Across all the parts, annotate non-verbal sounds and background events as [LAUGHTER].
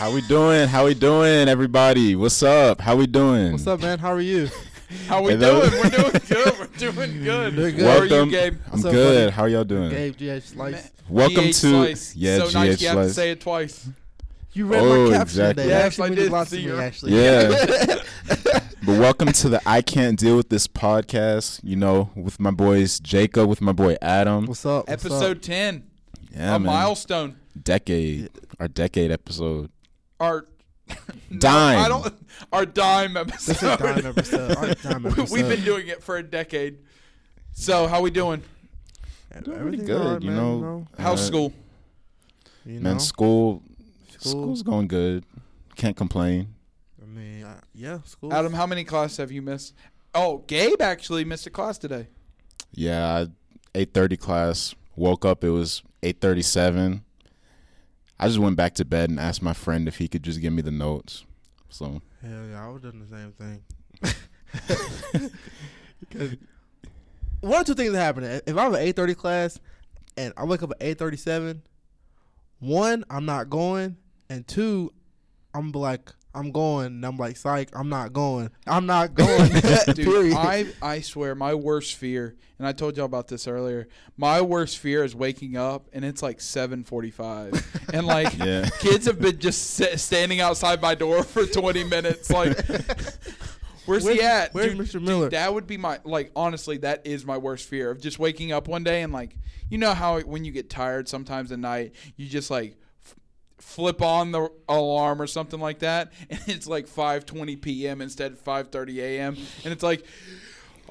How we doing? How we doing, everybody? What's up? How we doing? What's up, man? How are you? [LAUGHS] How we Hey, doing? We're doing good. We're doing good. Doing good. How are you, Welcome. Gabe? I'm up, good. buddy? How y'all doing? Gabe GH Slice. Welcome GH to Slice. yeah, so GH nice you have to Slice. say it twice. You read Oh, my caption exactly. today. Yes, It actually I means did a lot to see me, your- actually. Yeah. [LAUGHS] But welcome to the I Can't Deal with This podcast. You know, with my boys Jacob, with my boy Adam. What's up? What's Episode up? 10. Yeah, a man. milestone. Decade. Our decade episode. Our [LAUGHS] No, Dime. I don't. Our dime episode. This is dime episode. Our [LAUGHS] dime We- episode. We've been doing it for a decade. So how we doing? Doing pretty Everything's good, alright, you man, know. How's Uh, school? You know, Man, school, School. school's going good. Can't complain. I mean, I, yeah, school. Adam, how many classes have you missed? Oh, Gabe actually missed a class today. Yeah, eight thirty class. Woke up. It was eight thirty seven. I just went back to bed and asked my friend if he could just give me the notes. So Hell yeah, I was doing the same thing. [LAUGHS] [LAUGHS] 'Cause one or two things that happen. If I have an eight thirty class and I wake up at eight thirty seven, one, I'm not going, and two, I'm like, I'm going, and I'm like, psych, I'm not going, I'm not [LAUGHS] going. [LAUGHS] Dude, [LAUGHS] I I swear my worst fear, and I told y'all about this earlier. My worst fear is waking up and it's like 7:45, and like Yeah. kids have been just sit, standing outside my door for 20 minutes. Like, where's Where's- he at? where's Dude, Mr. dude, Miller? that would be my like. Honestly, that is my worst fear of just waking up one day and like, you know how when you get tired sometimes at night, you just like. F- Flip on the alarm or something like that, [LAUGHS] and it's like 5:20 p.m. instead of 5:30 a.m. And it's like,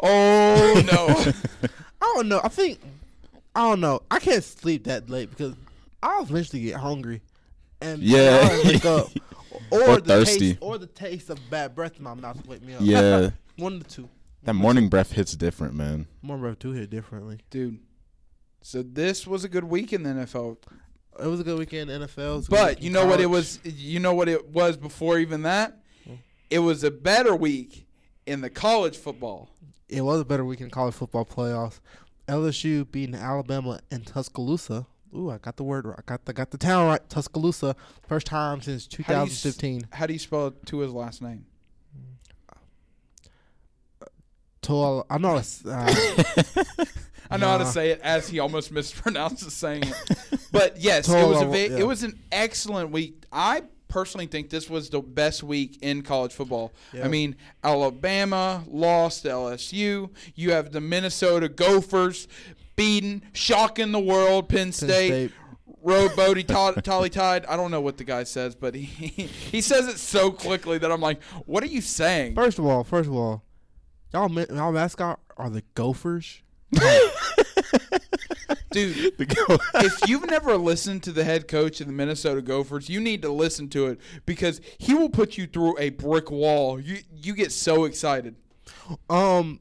oh no, [LAUGHS] I don't know. I think I don't know. I can't sleep that late because I'll eventually get hungry, and Yeah. Wake up. [LAUGHS] Or, Or the thirsty. taste, or the taste of bad breath in my mouth wake me up. yeah, one of the two. that morning breath hits different, man. morning breath do hit differently. dude. So this was a good week in the NFL, It was a good weekend in NFL. it was a good but you know what it was. You know what it was before even that. It was a better week in the college football. It was a better week in college football playoffs. LSU beating Alabama in Tuscaloosa. Ooh, I got the word right. I got the got the town right. Tuscaloosa, first time since How do you 2015. How do you spell Tua's last name? Toal, I'm not. A, uh, [LAUGHS] I know how to say it as he almost [LAUGHS] mispronounces saying it. But [LAUGHS] yes, it was a va- yeah. it was an excellent week. I personally think this was the best week in college football. Yeah. I mean, Alabama lost to LSU. You have the Minnesota Gophers beating, shocking the world. Penn State. State. Road Bodie [LAUGHS] Tolly Tide. I don't know what the guy says, but he he says it so quickly that I'm like, what are you saying? First of all, first of all, y'all y'all mascot are the Gophers. [LAUGHS] Dude, [LAUGHS] if you've never listened to the head coach of the Minnesota Gophers, you need to listen to it because he will put you through a brick wall. You you get so excited. Um,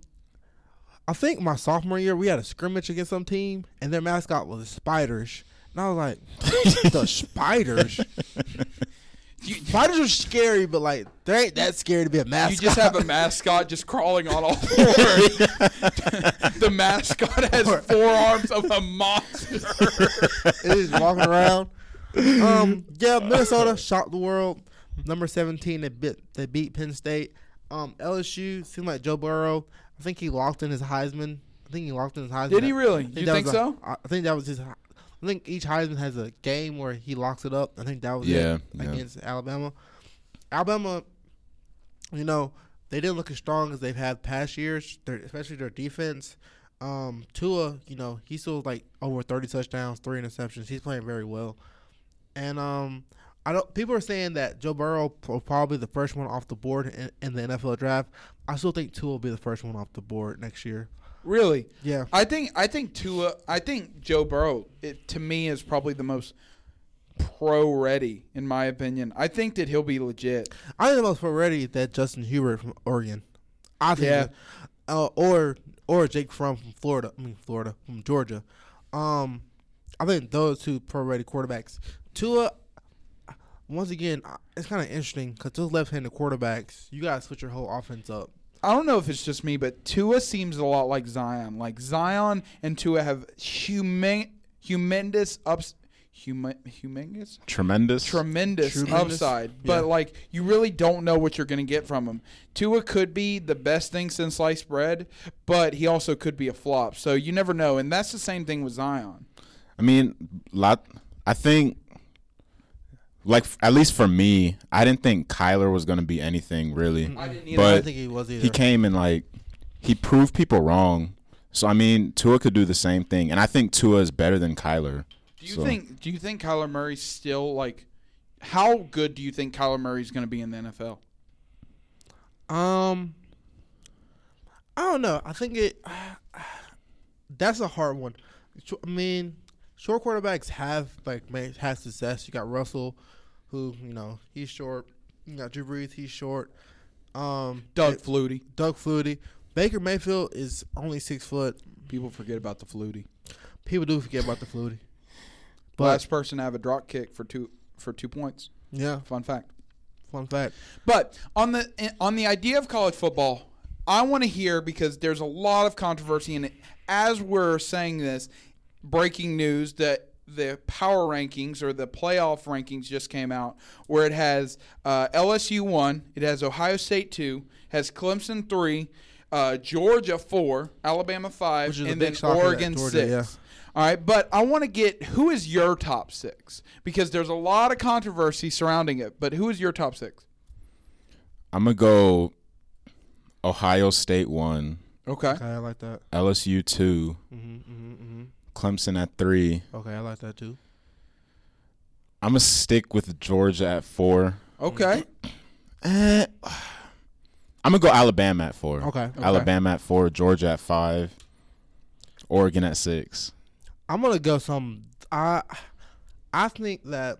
I think my sophomore year we had a scrimmage against some team, and their mascot was the spiders, and I was like, [LAUGHS] the spiders. You, Spiders are scary, but like they ain't that scary to be a mascot. you just have a mascot just crawling on all fours. [LAUGHS] the mascot has four arms of a monster. It is walking around. Um, yeah, [LAUGHS] Minnesota shocked the world. Number seventeen, they beat they beat Penn State. Um, LSU seemed like Joe Burrow. I think he locked in his Heisman. I think he locked in his Heisman. Did he really? I You that think was a- so? I I think that was his. I think each Heisman has a game where he locks it up. I think that was Yeah, it yeah. against Alabama. Alabama, you know, they didn't look as strong as they've had past years, their, especially their defense. Um, Tua, you know, he's still like over thirty touchdowns, three interceptions. He's playing very well, and um, I don't. People are saying that Joe Burrow will probably the first one off the board in, in the NFL draft. I still think Tua will be the first one off the board next year. Really? Yeah, I think I think Tua. I think Joe Burrow. It, to me, is probably the most pro ready in my opinion. I think that he'll be legit. I think the most pro ready that Justin Herbert from Oregon. I think, Yeah. that- uh, or or Jake Fromm from Florida. I mean Florida from Georgia. Um, I think those two pro ready quarterbacks. Tua, once again, uh, it's kind of interesting because those left-handed quarterbacks, you gotta switch your whole offense up. I don't know if it's just me, but Tua seems a lot like Zion. Like Zion and Tua have human, humongous ups, huma- humongous, Tremendous. tremendous, Tremendous. upside. Yeah. But like, you really don't know what you're going to get from him. Tua could be the best thing since sliced bread, but he also could be a flop. So you never know. And that's the same thing with Zion. I mean, lot. I think, like at least for me, I didn't think Kyler was gonna be anything really. I didn't I But don't think he was either. he came and like he proved people wrong. So I mean, Tua could do the same thing, and I think Tua is better than Kyler. Do you So- think? Do you think Kyler Murray's still like? How good do you think Kyler Murray's going to be in the NFL? Um, I don't know. I think it. [SIGHS] That's a hard one. I mean, short quarterbacks have like made, had success. You got Russell, who you know he's short. You got Drew Brees, he's short. Um, Doug it- Flutie. Doug Flutie. Baker Mayfield is only six foot. People forget about the Flutie. People do forget about the Flutie. But Last person to have a drop kick for two for two points. yeah, Fun fact. fun fact. But on the on the idea of college football, I want to hear because there's a lot of controversy in it. As we're saying this, breaking news that the power rankings or the playoff rankings just came out, where it has uh, LSU one, it has Ohio State two, has Clemson three, uh, Georgia four, Alabama five, Which is and big then Oregon Georgia, six. yeah. All right, but I want to get who is your top six because there's a lot of controversy surrounding it. But who is your top six? I'm gonna go Ohio State one, Okay. Okay, I like that. LSU two, hmm hmm hmm Clemson at three. Okay, I like that too. I'm gonna stick with Georgia at four. Okay. [CLEARS THROAT] Eh, I'm gonna go Alabama at four. Okay. Alabama at four, Georgia at five, Oregon at six. I'm gonna go some. I I think that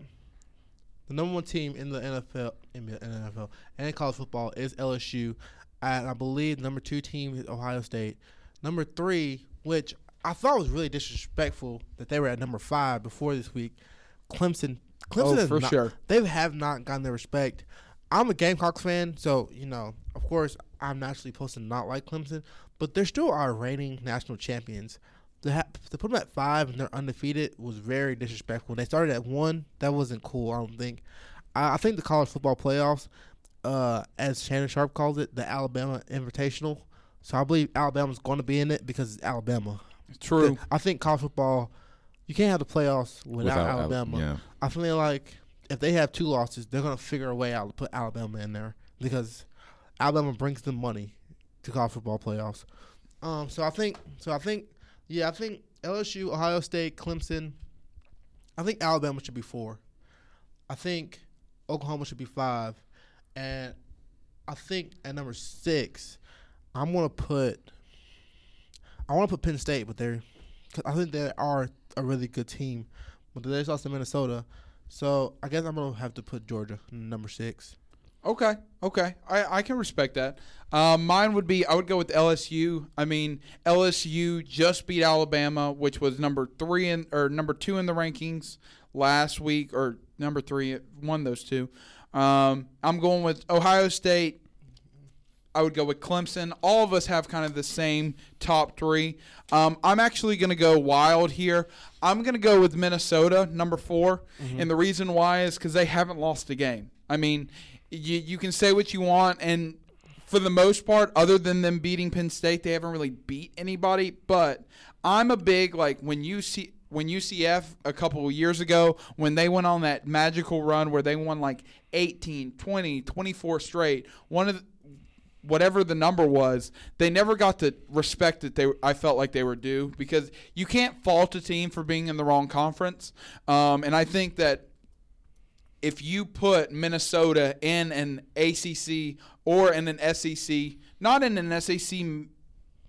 the number one team in the NFL, in the NFL, and in college football is LSU, and I believe number two team is Ohio State. Number three, which I thought it was really disrespectful that they were at number five before this week, Clemson. Clemson Oh, for not- sure. They have not gotten their respect. I'm a Gamecocks fan, so you know, of course, I'm naturally supposed to not like Clemson, but they're still our reigning national champions. To, ha- to put them at five and they're undefeated was very disrespectful. They started at one, that wasn't cool. I don't think. I, I think the college football playoffs, uh, as Shannon Sharpe calls it, the Alabama Invitational. So I believe Alabama's going to be in it because it's Alabama. True. I think college football, you can't have the playoffs without, Al- Alabama. yeah. I feel like if they have two losses, they're gonna figure a way out to put Alabama in there because Alabama brings them money to college football playoffs. Um, so I think, so I think, yeah, I think LSU, Ohio State, Clemson. I think Alabama should be four. I think Oklahoma should be five, and I think at number six, I'm gonna put. I want to put Penn State, but they're. Cause I think they are a really good team, but they lost to Minnesota. So I guess I'm gonna have to put Georgia number six. Okay. Okay. I, I can respect that. Um, mine would be I would go with LSU. I mean LSU just beat Alabama, which was number three in or number two in the rankings last week, or number three. Of those two. Um, I'm going with Ohio State. I would go with Clemson. All of us have kind of the same top three. Um, I'm actually going to go wild here. I'm going to go with Minnesota, number 4 And the reason why is because they haven't lost a game. I mean, you, you can say what you want, and for the most part, other than them beating Penn State, they haven't really beat anybody. But I'm a big, like, when you see. When UCF a couple of years ago, when they went on that magical run where they won like 18, 20, 24 straight, one of the, whatever the number was, they never got the respect that they I felt like they were due because you can't fault a team for being in the wrong conference. Um, and I think that if you put Minnesota in an ACC or in an SEC, not in an SEC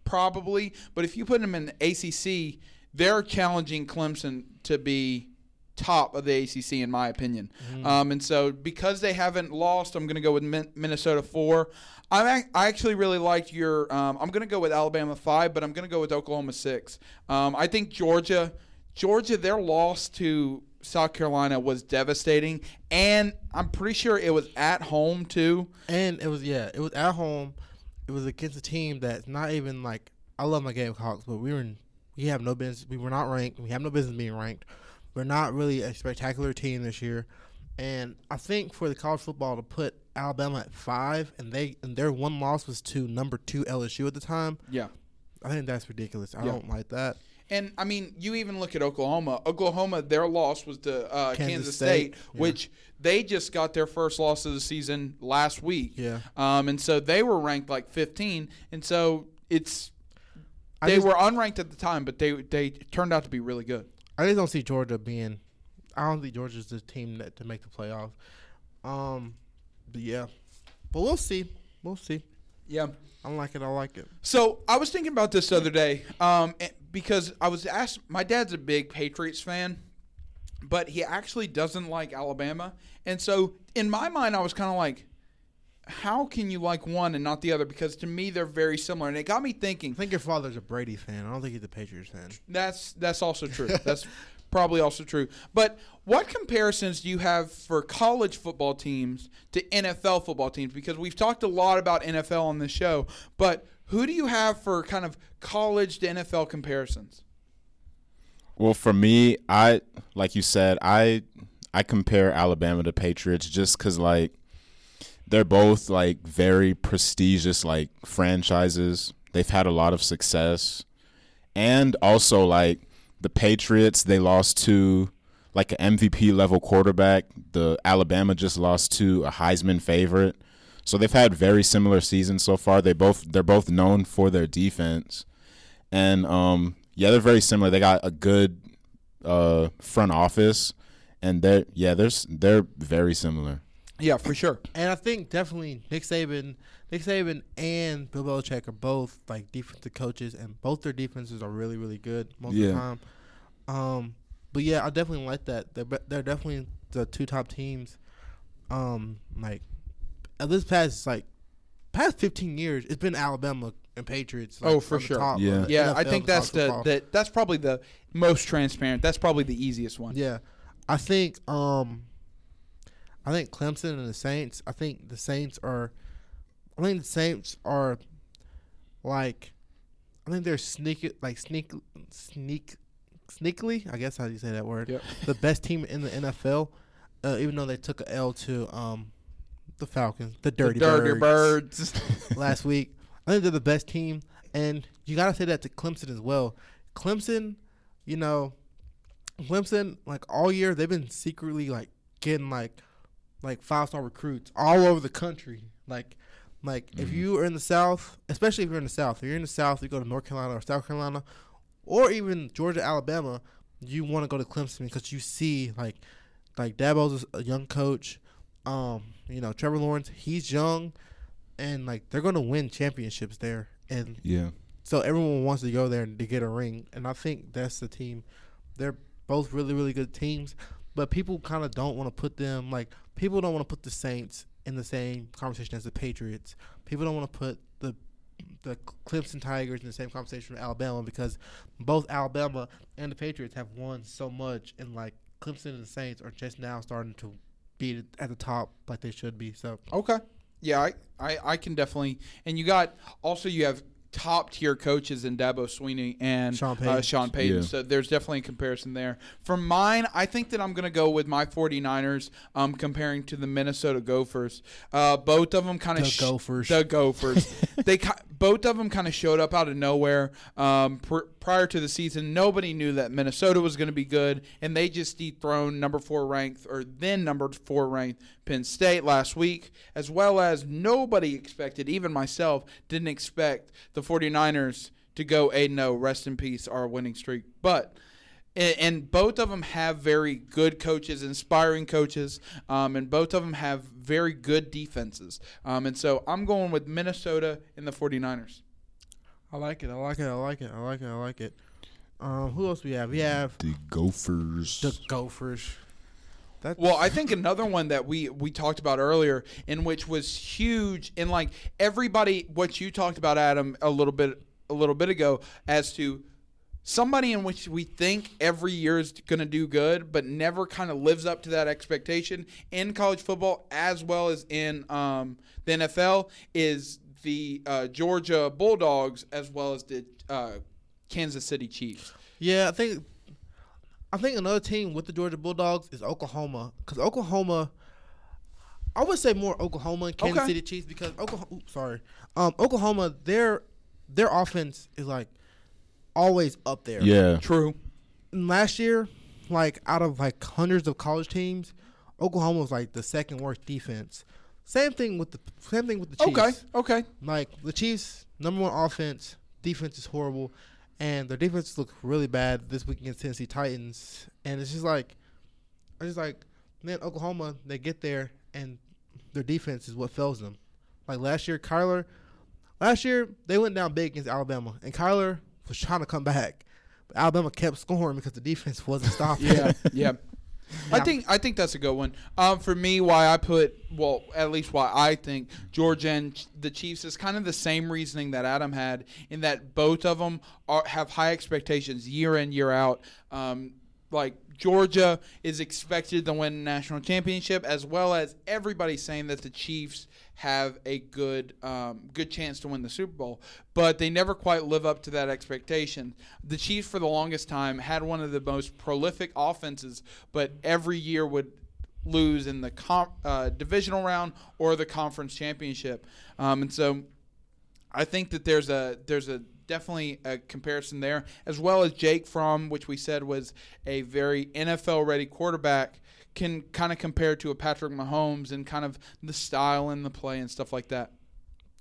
probably, but if you put them in the ACC, they're challenging Clemson to be top of the ACC in my opinion. Um, and so because they haven't lost, I'm going to go with Min- Minnesota four. I'm ac- I actually really liked your. Um, I'm going to go with Alabama five, but I'm going to go with Oklahoma six. Um, I think Georgia, Georgia, their loss to South Carolina was devastating, and I'm pretty sure it was at home too. And it was yeah, it was at home. It was against a team that's not even like I love my Gamecocks, but we were in, we have no business. We were not ranked. We have no business being ranked. We're not really a spectacular team this year. And I think for the college football to put Alabama at five and they and their one loss was to number two LSU at the time, Yeah. I think that's ridiculous. I Yeah. don't like that. And I mean, you even look at Oklahoma. Oklahoma, their loss was to uh, Kansas, Kansas State, State, yeah. which they just got their first loss of the season last week. Yeah. Um, and so they were ranked like 15, and so it's they just- were unranked at the time, but they they turned out to be really good. I just don't see Georgia being. I don't think Georgia's the team that to make the playoffs. Um, but yeah, but we'll see. We'll see. Yeah. I like it. I like it. So I was thinking about this the other day, um, eh, because I was asked. My dad's a big Patriots fan, but he actually doesn't like Alabama, and so in my mind, I was kind of like, how can you like one and not the other? Because to me, they're very similar, and it got me thinking. I think your father's a Brady fan. I don't think he's a Patriots fan. That's that's also true. [LAUGHS] That's probably also true. But what comparisons do you have for college football teams to NFL football teams? Because we've talked a lot about NFL on this show, but who do you have for kind of college to NFL comparisons? Well, for me, I like you said, I I compare Alabama to Patriots just because like they're both like very prestigious like franchises. They've had a lot of success, and also like the Patriots, they lost to like an MVP level quarterback. The Alabama just lost to a Heisman favorite. So they've had very similar seasons so far. They both they're both known for their defense. And um yeah, they're very similar. They got a good uh front office and they're yeah, they're they're very similar. Yeah, for sure. And I think definitely Nick Saban, Nick Saban and Bill Belichick are both like defensive coaches, and both their defenses are really, really good most of the time. Um, but yeah, I definitely like that. They're they're definitely the two top teams. Um, like at this past like past fifteen years, it's been Alabama and Patriots. Like, Oh, for sure. top Yeah. the Yeah, I think that's college the that that's probably the most transparent. That's probably the easiest one. Yeah, I think um, I think Clemson and the Saints. I think the Saints are. I think the Saints are, like, I think they're sneak like sneak sneak sneakily. I guess how do you say that word? Yep. The best team in the NFL, uh, even though they took a L to um, the Falcons, the The Dirty, Dirty Birds, Birds. [LAUGHS] last week. I think they're the best team, and you gotta say that to Clemson as well. Clemson, you know, Clemson like all year they've been secretly like getting like like five star recruits all over the country. Like like if you are in the South, especially if you're in the South, if you're in the South, you go to North Carolina or South Carolina, or even Georgia, Alabama, you want to go to Clemson because you see like like Dabo's a young coach. Um, you know Trevor Lawrence, he's young, and like they're gonna win championships there, and Yeah. so everyone wants to go there to get a ring, and I think that's the team. They're both really, really good teams, but people kind of don't want to put them like people don't want to put the Saints in the same conversation as the Patriots. People don't want to put the the Clemson Tigers in the same conversation with Alabama because both Alabama and the Patriots have won so much, and like Clemson and the Saints are just now starting to be at the top like they should be. So Okay. Yeah, I, I, I can definitely. And you got also you have top tier coaches in Dabo Swinney and Sean Uh, Payton. Sean Payton. Yeah. So there's definitely a comparison there. For mine, I think that I'm going to go with my 49ers um, comparing to the Minnesota Gophers. Uh, both of them kind of The Gophers. The Gophers. [LAUGHS] they ki- both of them kind of showed up out of nowhere. Um, pr- prior to the season, nobody knew that Minnesota was going to be good, and they just dethroned number four ranked or then number four ranked Penn State last week, as well as nobody expected, even myself, didn't expect the 49ers to go 8 0. Rest in peace, our winning streak. But and, and both of them have very good coaches, inspiring coaches, um, and both of them have very good defenses. Um, and so I'm going with Minnesota and the 49ers. I like it. I like it. I like it. I like it. I like it. Um, who else we have? We have The Gophers. the Gophers. That Well, I think another one that we we talked about earlier, in which was huge, and like everybody, what you talked about, Adam, a little bit a little bit ago, as to somebody in which we think every year is going to do good, but never kind of lives up to that expectation in college football as well as in um, the NFL is the uh, Georgia Bulldogs as well as the uh, Kansas City Chiefs. yeah, I think I think another team with the Georgia Bulldogs is Oklahoma because Oklahoma. I would say more Oklahoma and Kansas Okay. City Chiefs because Oklahoma. Oops, sorry, um, Oklahoma. Their their offense is like always up there. Yeah. True. And last year, like out of like hundreds of college teams, Oklahoma was like the second worst defense. Same thing with the same thing with the Chiefs. Okay. Okay. Like the Chiefs, number one offense, defense is horrible, and their defense look really bad this week against Tennessee Titans. And it's just like, it's just like, man, Oklahoma, they get there and their defense is what fails them. Like last year, Kyler, last year they went down big against Alabama, and Kyler was trying to come back, but Alabama kept scoring because the defense wasn't [LAUGHS] stopping. Yeah. Yeah. [LAUGHS] I think I think that's a good one. Um, for me, why I put well, at least why I think Georgia and the Chiefs is kind of the same reasoning that Adam had in that both of them are, have high expectations year in year out. Um, like Georgia is expected to win national championship, as well as everybody saying that the Chiefs have a good um, good chance to win the Super Bowl, but they never quite live up to that expectation. The Chiefs, for the longest time, had one of the most prolific offenses, but every year would lose in the uh, divisional round or the conference championship, um, and so I think that there's a there's a definitely a comparison there, as well as Jake Fromm, which we said was a very NFL ready quarterback, can kind of compare to a Patrick Mahomes and kind of the style and the play and stuff like that.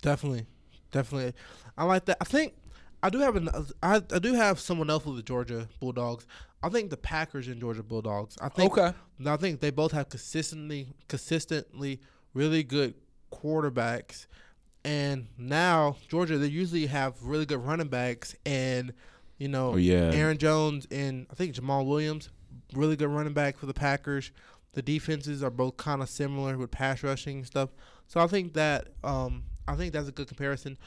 Definitely, definitely. I like that. I think I do have an. I, I do have someone else with the Georgia Bulldogs. I think the Packers and Georgia Bulldogs. I think. Okay. I think they both have consistently, consistently really good quarterbacks, and now Georgia they usually have really good running backs, and you know, Oh, yeah. Aaron Jones and I think Jamaal Williams, really good running back for the Packers. The defenses are both kind of similar with pass rushing and stuff. So I think that um, I think that's a good comparison.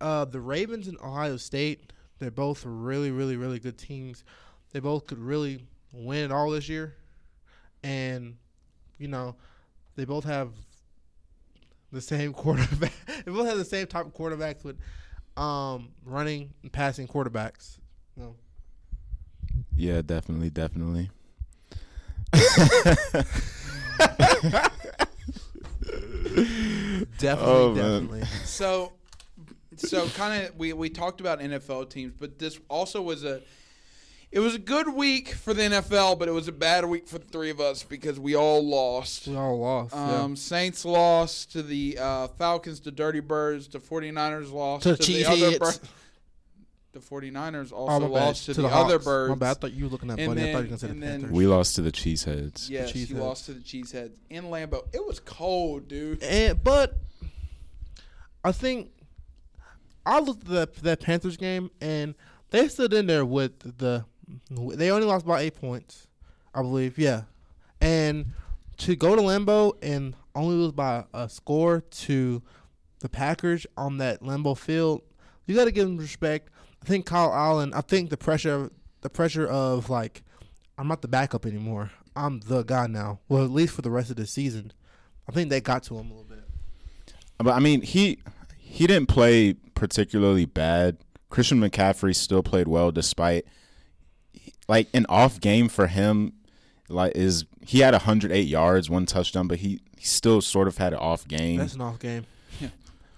Uh, the Ravens and Ohio State, they're both really, really, really good teams. They both could really win it all this year, and you know, they both have the same [LAUGHS] quarterback. they both have the same type of quarterbacks with um, running and passing quarterbacks. No. Yeah, definitely, definitely. [LAUGHS] Definitely, Oh, man. definitely. So, so kind of we we talked about NFL teams, but this also was a it was a good week for the NFL, but it was a bad week for the three of us because we all lost. We all lost. Um, Saints lost to the uh, Falcons, the Dirty Birds, the 49ers lost To to, the the other birds. The 49ers also oh, lost to, the, other birds. My bad. I thought you were looking at And Buddy. I thought you were gonna say the Panthers. We lost to the Cheeseheads. Yes, he Cheeseheads. lost to the Cheeseheads in Lambeau. It was cold, dude. And but I think I looked at that that Panthers game and they stood in there with the they only lost by eight points, I believe. Yeah, and to go to Lambeau and only lose by a score to the Packers on that Lambeau field, you got to give them respect. I think Kyle Allen. I think the pressure, the pressure of like, I'm not the backup anymore. I'm the guy now. Well, at least for the rest of the season. I think they got to him a little bit. But I mean, he he didn't play particularly bad. Christian McCaffrey still played well despite like an off game for him like is he had 108 yards, one touchdown, but he, he still sort of had an off game. That's an off game. Yeah.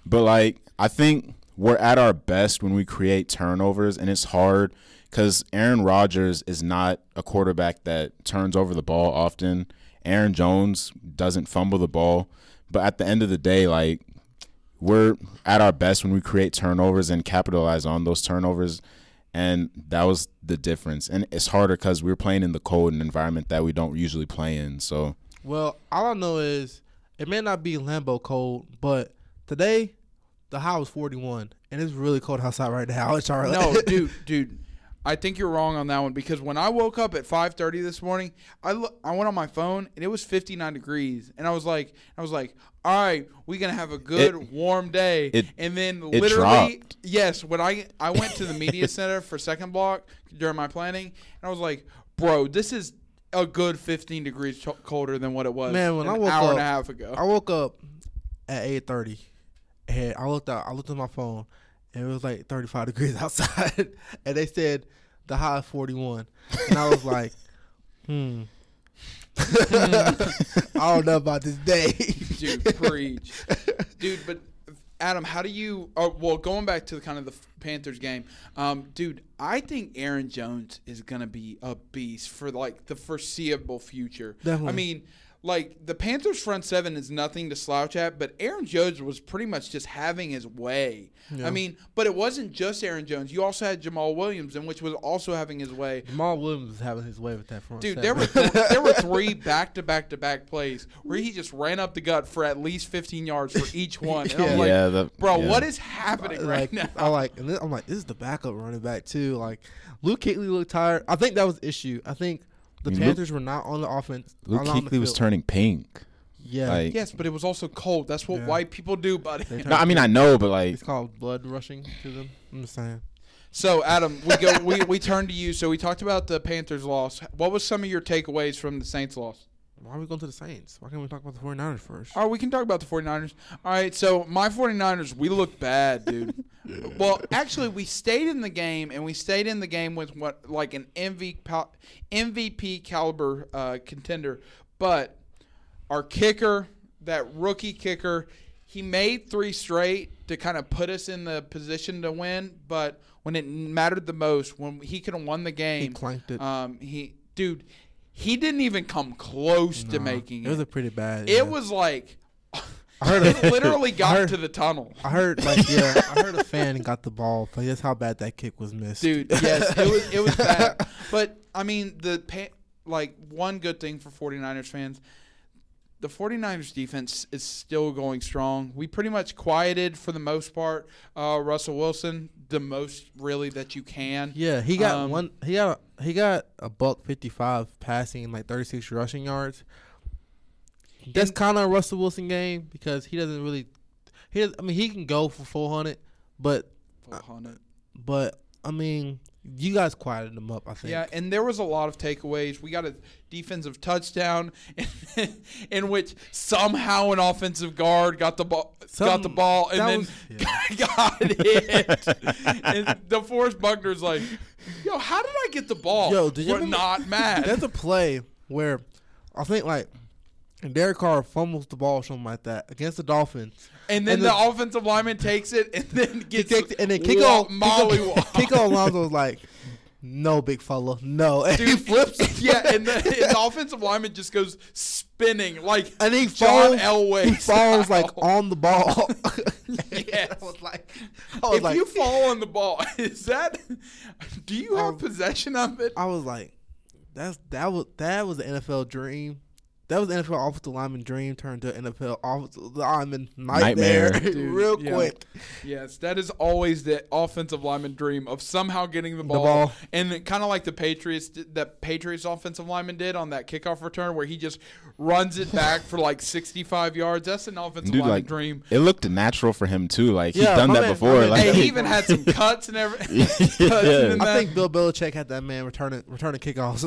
But like I think we're at our best when we create turnovers, and it's hard because Aaron Rodgers is not a quarterback that turns over the ball often. Aaron Jones doesn't fumble the ball, but at the end of the day, like we're at our best when we create turnovers and capitalize on those turnovers. And that was the difference. And it's harder because we're playing in the cold and environment that we don't usually play in. So Well, all I know is it may not be Lambeau cold, but today the high was 41, and it's really cold outside right now [LAUGHS] in Charlotte. No, [LAUGHS] dude, dude. I think you're wrong on that one because when I woke up at 5:30 this morning, I look, I went on my phone and it was 59 degrees, and I was like, I was like, all right, we're gonna have a good It- warm day, it- and then it literally, dropped. yes, when I I went to the media [LAUGHS] center for second block during my planning, and I was like, bro, this is a good 15 degrees ch- colder than what it was Man, when an I woke hour up- and a half ago. I woke up at 8:30, and I looked out. I looked at my phone, and it was like 35 [LAUGHS] degrees outside, [LAUGHS] and they said the high is 41, and I was like, Hmm. I don't know about this day. Dude, preach. Dude, but Adam, how do you? Oh, well, going back to the kind of the Panthers game, um, dude, I think Aaron Jones is gonna be a beast for like the foreseeable future. Definitely. I mean, like the Panthers front seven is nothing to slouch at, but Aaron Jones was pretty much just having his way. Yeah. I mean, but it wasn't just Aaron Jones. You also had Jamaal Williams, and which was also having his way. Jamaal Williams was having his way with that front. Dude, seven. there were th- [LAUGHS] there were three back to back to back plays where he just ran up the gut for at least 15 yards for each [LAUGHS] one. And I'm Yeah. like, yeah, the, bro, yeah. what is happening right like, now? I like, and then I'm like, this is the backup running back too. Like, Luke Kuechly looked tired. I think that was the issue. I think the I mean, Luke- Panthers were not on the offense. Luke not Kuechly was turning pink. Yeah, Like, yes, but it was also cold. That's what Yeah. white people do, buddy. No, I mean I know, but like it's called blood rushing to them. I'm just saying. So, Adam, we go. we we turn to you. So we talked about the Panthers loss. What was some of your takeaways from the Saints loss? Why are we going to the Saints? Why can't we talk about the 49ers first? Oh, we can talk about the 49ers. All right, so my 49ers, we look bad, dude. [LAUGHS] Well, actually, we stayed in the game, and we stayed in the game with what like an MVP MVP caliber uh, contender. But our kicker, that rookie kicker, he made three straight to kind of put us in the position to win. But when it mattered the most, when he could have won the game, He clanked it. um, he dude, he didn't even come close to making It It was a pretty bad. it yeah. was like [LAUGHS] I heard it literally got heard- to the tunnel. I heard like [LAUGHS] yeah, I heard a fan got the ball, but that's how bad that kick was missed. Dude, yes, it was it was bad. [LAUGHS] But I mean, the like one good thing for 49ers fans, the 49ers defense is still going strong. We pretty much quieted for the most part uh, Russell Wilson, the most really that you can. Yeah, he got Um, one. He got a, he got a buck fifty five passing and like thirty six rushing yards. That's kind of a Russell Wilson game because he doesn't really. He does, I mean he can go for four hundred, but four hundred. but I mean you guys quieted them up. I think. Yeah, and there was a lot of takeaways. We got a defensive touchdown in, [LAUGHS] in which somehow an offensive guard got the ball, got the ball, and then was- [LAUGHS] yeah. got [LAUGHS] hit. and DeForest Buckner's like, "Yo, how did I get the ball?" Yo, did you We're remember- not mad. There's a play where I think like Derek Carr fumbles the ball or something like that against the Dolphins. and then and the, the- offensive lineman takes it and then [LAUGHS] He gets kicked, and then Kiko molly Kiko, Alonso was like, "No, big fella, no." And he Dude, flips, yeah, and the, and the offensive lineman just goes spinning like and he John falls. Elway. He falls like on the ball. [LAUGHS] Yes. I was like, I was if like, you fall on the ball, [LAUGHS] is that? Do you have possession of it? I was like, that's that was that was the NFL dream. That was NFL offensive lineman dream turned to NFL offensive lineman nightmare, Nightmare. Dude, [LAUGHS] real yeah. quick. Yes, that is always the offensive lineman dream of somehow getting the The ball, ball. and kind of like the Patriots, that Patriots offensive lineman did on that kickoff return, where he just runs it back for like sixty-five yards. That's an offensive Dude, lineman like dream. it looked natural for him too. Like he's done that man- before. man- like Hey, he [LAUGHS] even had some cuts and everything. [LAUGHS] Yeah. I that. think Bill Belichick had that man returning returning kickoffs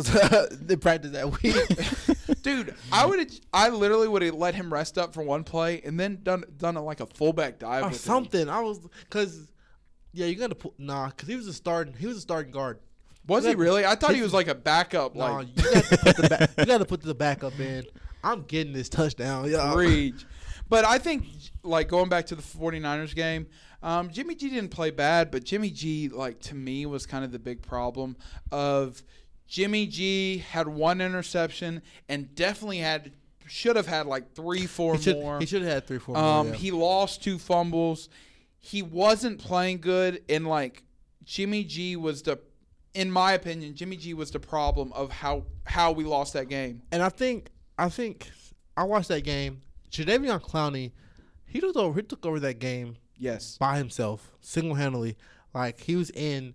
in practice that week. Dude, I would I literally would have let him rest up for one play and then done done it like a fullback dive or with him. something. I was because yeah, you got to put nah because he was a starting he was a starting guard. Was he really? I thought he was like a backup, Nah, like you got to put the back, you got to put the backup in. I'm getting this touchdown. Yeah, reach. But I think, like going back to the 49ers game, um, Jimmy G didn't play bad, but Jimmy G, like to me, was kind of the big problem of Jimmy G had one interception and definitely had should have had like three, four he should more. he should have had three four. Um, more, yeah. he lost two fumbles. He wasn't playing good, and like Jimmy G was the, in my opinion, Jimmy G was the problem of how how we lost that game. and I think I think I watched that game. Jadeveon Clowney, he took over. He took over that game Yes. by himself, single handedly. Like he was in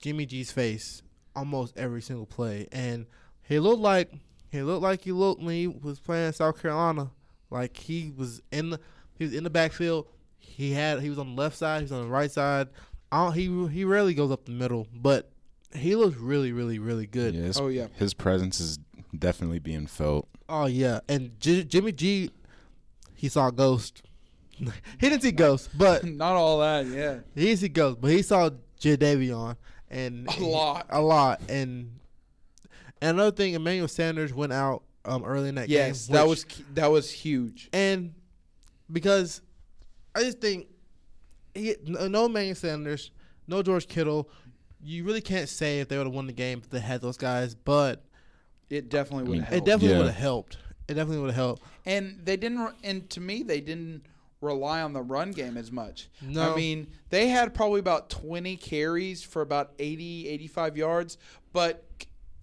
Jimmy G's face almost every single play, and he looked like he looked like he looked when he was playing South Carolina. Like he was in the he was in the backfield. He had he was on the left side. He was on the right side. I don't, he he rarely goes up the middle, but he looks really really really good. Yeah, his, Oh, yeah. his presence is definitely being felt. Oh yeah, and J- Jimmy G, he saw a ghost. [LAUGHS] he didn't see ghosts, but [LAUGHS] Not all that. Yeah. he didn't see ghosts, but he saw Jadeveon and A lot. a lot, and And another thing, Emmanuel Sanders went out um, early in that Yes, game. Yes, that was that was huge. and because I just think he, no no Emmanuel Sanders, no George Kittle. You really can't say if they would have won the game if they had those guys, but It definitely would mean, have it helped. definitely Yeah. would have helped. It definitely would have helped. and they didn't. And to me, they didn't rely on the run game as much. No. I mean, they had probably about 20 carries for about 80, 85 yards, but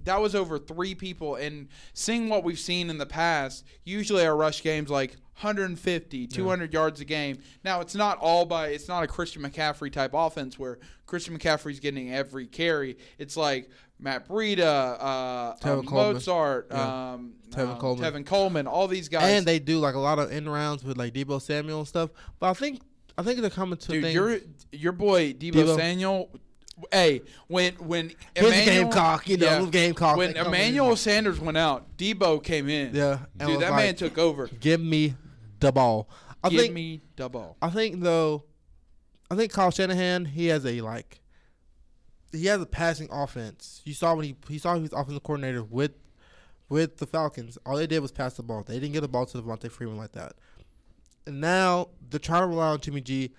that was over three people. And seeing what we've seen in the past, usually our rush games like 150, 200 yards a game. Now, it's not all by, it's not a Christian McCaffrey type offense where Christian McCaffrey's getting every carry. It's like Matt Breida, uh, Tevin um, Coleman. Mostert, Yeah. um, Tevin um, Coleman. Tevin Coleman, all these guys. And they do like a lot of end rounds with like Deebo Samuel and stuff. But I think I think they're coming to Dude, your your boy Deebo, Deebo. Samuel. Hey, when when Emmanuel, Gamecock, you know, yeah, Gamecock. when They Emmanuel in. Sanders went out, Deebo came in. yeah, dude, that like, man took over. give me the ball. I Give think me the ball. I think though, I think Kyle Shanahan he has a like, he has a passing offense. You saw when he he saw he was offensive coordinator with with the Falcons. All they did was pass the ball. They didn't get the ball to Devonta Freeman like that. And now they're trying to rely on Jimmy G.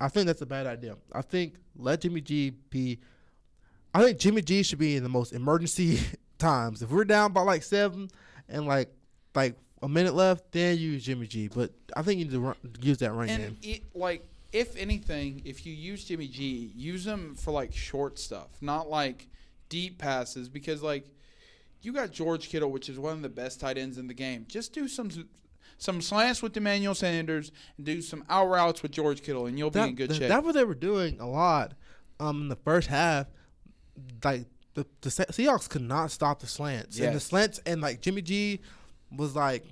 I think that's a bad idea. I think let Jimmy G be. I think Jimmy G should be in the most emergency [LAUGHS] times. If we're down by like seven and like like a minute left, then use Jimmy G. But I think you need to run, use that game. And it, like, if anything, if you use Jimmy G, use him for like short stuff, not like deep passes, because like you got George Kittle, which is one of the best tight ends in the game. Just do some some slants with Emmanuel Sanders and do some out routes with George Kittle, and you'll be in good that- shape. That's what they were doing a lot um, in the first half. Like the, the Seahawks could not stop the slants, and the slants and like Jimmy G was like,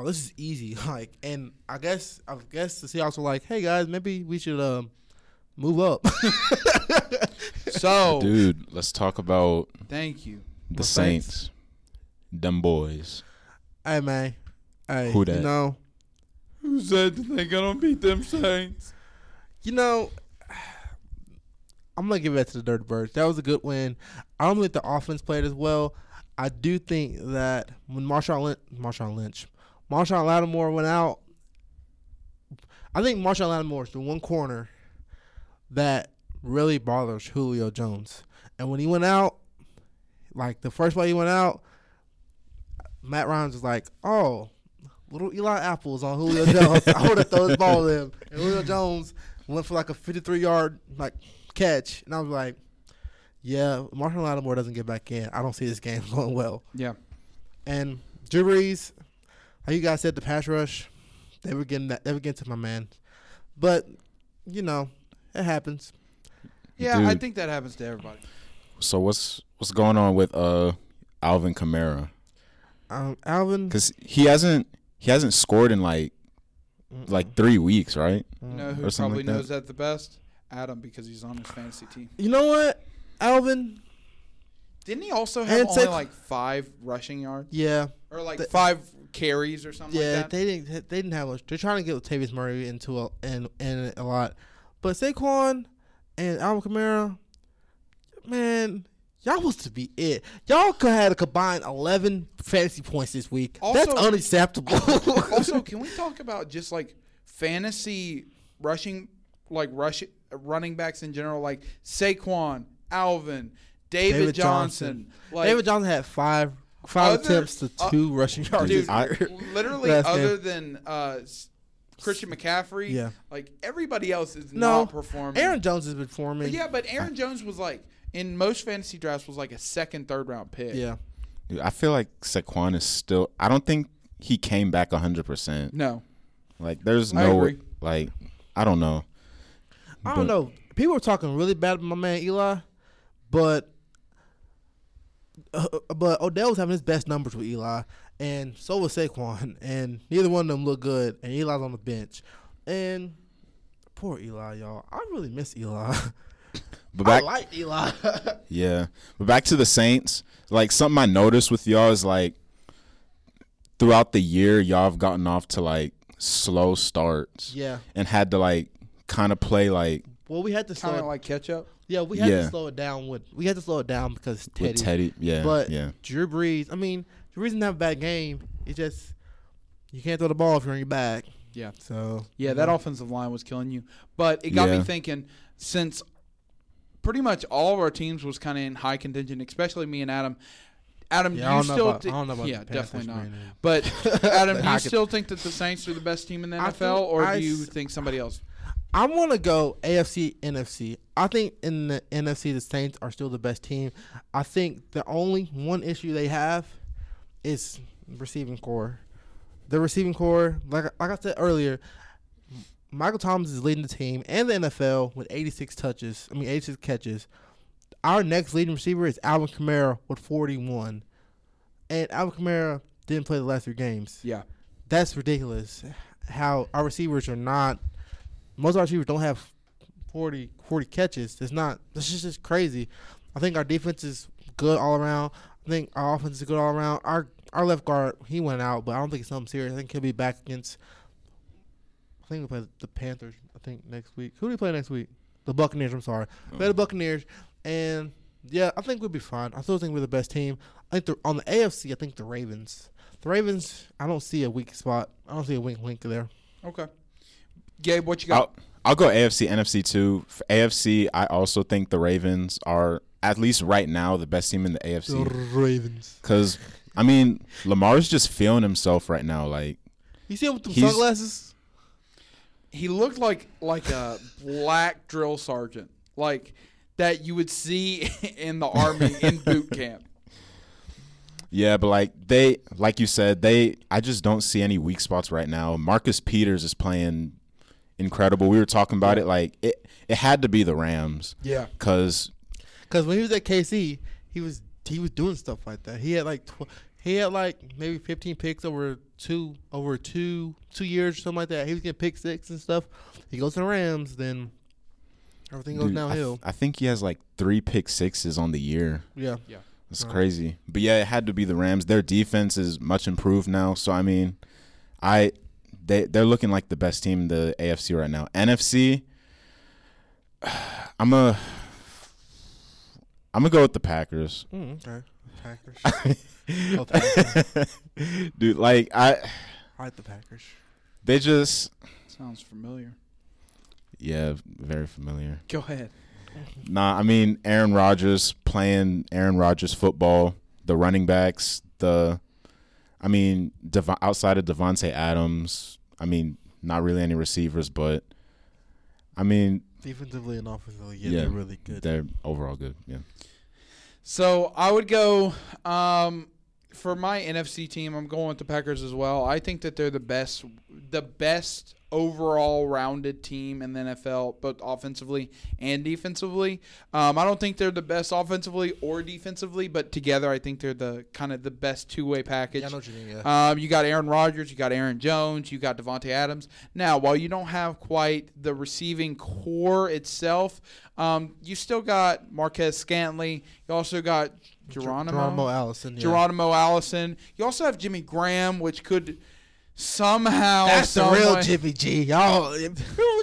"Oh, this is easy." [LAUGHS] Like, and I guess I guess the Seahawks were like, "Hey guys, maybe we should um move up." [LAUGHS] so, Dude, let's talk about thank you. the Well, thanks. Saints. Them boys. hey man, hey, Who you know, Who said they gonna beat them Saints? you know. [SIGHS] I'm gonna give it to the Dirty Birds. That was a good win. I don't think the offense played as well. I do think that when Marshawn Lynch, Marshawn Lynch, Marshon Lattimore went out, I think Marshon Lattimore is the one corner that really bothers Julio Jones. And when he went out, like the first play he went out, Matt Ryan's was like, "Oh, little Eli Apples on Julio [LAUGHS] Jones. I would have thrown his ball to him." And Julio Jones went for like a 53 yard like catch, and I was like, "Yeah, Marshon Lattimore doesn't get back in. I don't see this game [LAUGHS] going well." Yeah. And Drew Brees, like you guys said, the pass rush, they were getting that. They were getting to my man, but you know, it happens. Yeah, I think that happens to everybody. So what's what's going on with uh Alvin Kamara? Um, Alvin, Because he hasn't he hasn't scored in like like three weeks, right? You know who probably like that. knows that the best? Adam, because he's on his fantasy team. you know what, Alvin? Didn't he also have only like five rushing yards Yeah, or like The- five carries or something yeah. like that? Yeah, they didn't. They didn't have much. They're trying to get Latavius Murray into a in in a lot, but Saquon and Alvin Kamara, man. Y'all was to be it. Y'all could have had a combined eleven fantasy points this week. That's unacceptable. [LAUGHS] also, can we talk about just like fantasy rushing, like rush running backs in general, like Saquon, Alvin, David, David Johnson, like David Johnson had five five Other- attempts to uh, two rushing yards. [LAUGHS] dude, I- [LAUGHS] literally other game. than uh, Christian McCaffrey, Yeah. like everybody else is No, not performing. Aaron Jones has been forming. yeah, but Aaron Jones was like in most fantasy drafts was like a second, third round pick. yeah. Dude, I feel like Saquon is still. I don't think he came back hundred percent. No, Like there's I no agree. like I don't know. I don't But- know. People were talking really bad about my man Eli, but uh, but Odell was having his best numbers with Eli, and so was Saquon, [LAUGHS] and neither one of them looked good. And Eli's on the bench, and poor Eli, y'all. I really miss Eli. [LAUGHS] But I like Eli. [LAUGHS] Yeah. But back to the Saints, like something I noticed with y'all is like throughout the year y'all have gotten off to like slow starts yeah, and had to like kind of play like well, we had to slow. Kind It, of like ketchup. Yeah, we had Yeah. to slow it down. With we had to slow it down because Teddy. with Teddy. Yeah, But yeah, Drew Brees. I mean, Drew Brees didn't have a bad game. It's just you can't throw the ball if you're on your back. Yeah. So Yeah, you that know. offensive line was killing you. But it got Yeah. me thinking since pretty much all of our teams was kind of in high contention, especially me and Adam. Adam, Yeah, do you don't know still about- thi- I don't know about Yeah, the definitely not. But [LAUGHS] Adam, do you still think that the Saints are the best team in the NFL, or I do you s- think somebody else? I want to go AFC, NFC. I think in the NFC, the Saints are still the best team. I think the only one issue they have is receiving corps. The receiving corps, like like I said earlier, Michael Thomas is leading the team and the NFL with 86 touches. I mean, 86 catches. Our next leading receiver is Alvin Kamara with 41, and Alvin Kamara didn't play the last three games Yeah. that's ridiculous. How our receivers are not. Most of our receivers don't have 40, 40 catches. It's not. This is just crazy. I think our defense is good all around. I think our offense is good all around. Our our left guard he went out, but I don't think it's something serious. I think he'll be back against. I think we play the Panthers. I think next week. Who do we play next week? The Buccaneers. I'm sorry. Oh. Play the Buccaneers, and yeah, I think we'll be fine. I still think we're the best team. I think the, on the AFC, I think the Ravens. The Ravens, I don't see a weak spot. I don't see a wink wink there. Okay. Gabe, what you got? I'll, I'll go AFC, NFC too. For AFC, I also think the Ravens are at least right now the best team in the AFC. Ravens. Because I mean, Lamar's just feeling himself right now. Like You see him with the sunglasses? he looked like like a black drill sergeant, like that you would see [LAUGHS] in the army in [LAUGHS] boot camp. Yeah, but like they, like you said, they. I just don't see any weak spots right now. Marcus Peters is playing incredible. We were talking about it. Like it, it had to be the Rams Yeah. because Because when he was at KC, he was he was doing stuff like that. He had like tw- he had like maybe 15 picks over two over two two years or something like that. He was getting pick six and stuff. He goes to the Rams, then everything goes dude, I, downhill. I think he has like three pick sixes on the year. yeah. Yeah, it's Right. crazy. But yeah, it had to be the Rams. Their defense is much improved now. So I mean, I they they're looking like the best team in the AFC right now. NFC, [SIGHS] I'm a I'm gonna go with the Packers. Mm, okay. Packers. [LAUGHS] Packers. Dude, like I I like the Packers. they just Sounds familiar. yeah, very familiar. Go ahead. Nah, I mean Aaron Rodgers playing Aaron Rodgers football, the running backs, the I mean Dev- outside of Davante Adams, I mean not really any receivers, but I mean Defensively and offensively, yeah, Yeah. they're really good. they're overall good. Yeah. So I would go um, for my NFC team. I'm going with the Packers as well. I think that they're the best, the best overall rounded team in the NFL, both offensively and defensively. Um, I don't think they're the best offensively or defensively, but together I think they're the kind of the best two way package. Yeah, I know what you mean. Yeah. Um, you got Aaron Rodgers, you got Aaron Jones, you got Davante Adams. Now, while you don't have quite the receiving corps itself, um, you still got Marquez Scantley. You also got Geronimo, Geronimo Allison. Yeah. Geronimo Allison. You also have Jimmy Graham, which could somehow That's the real way- Jimmy G. Y'all remember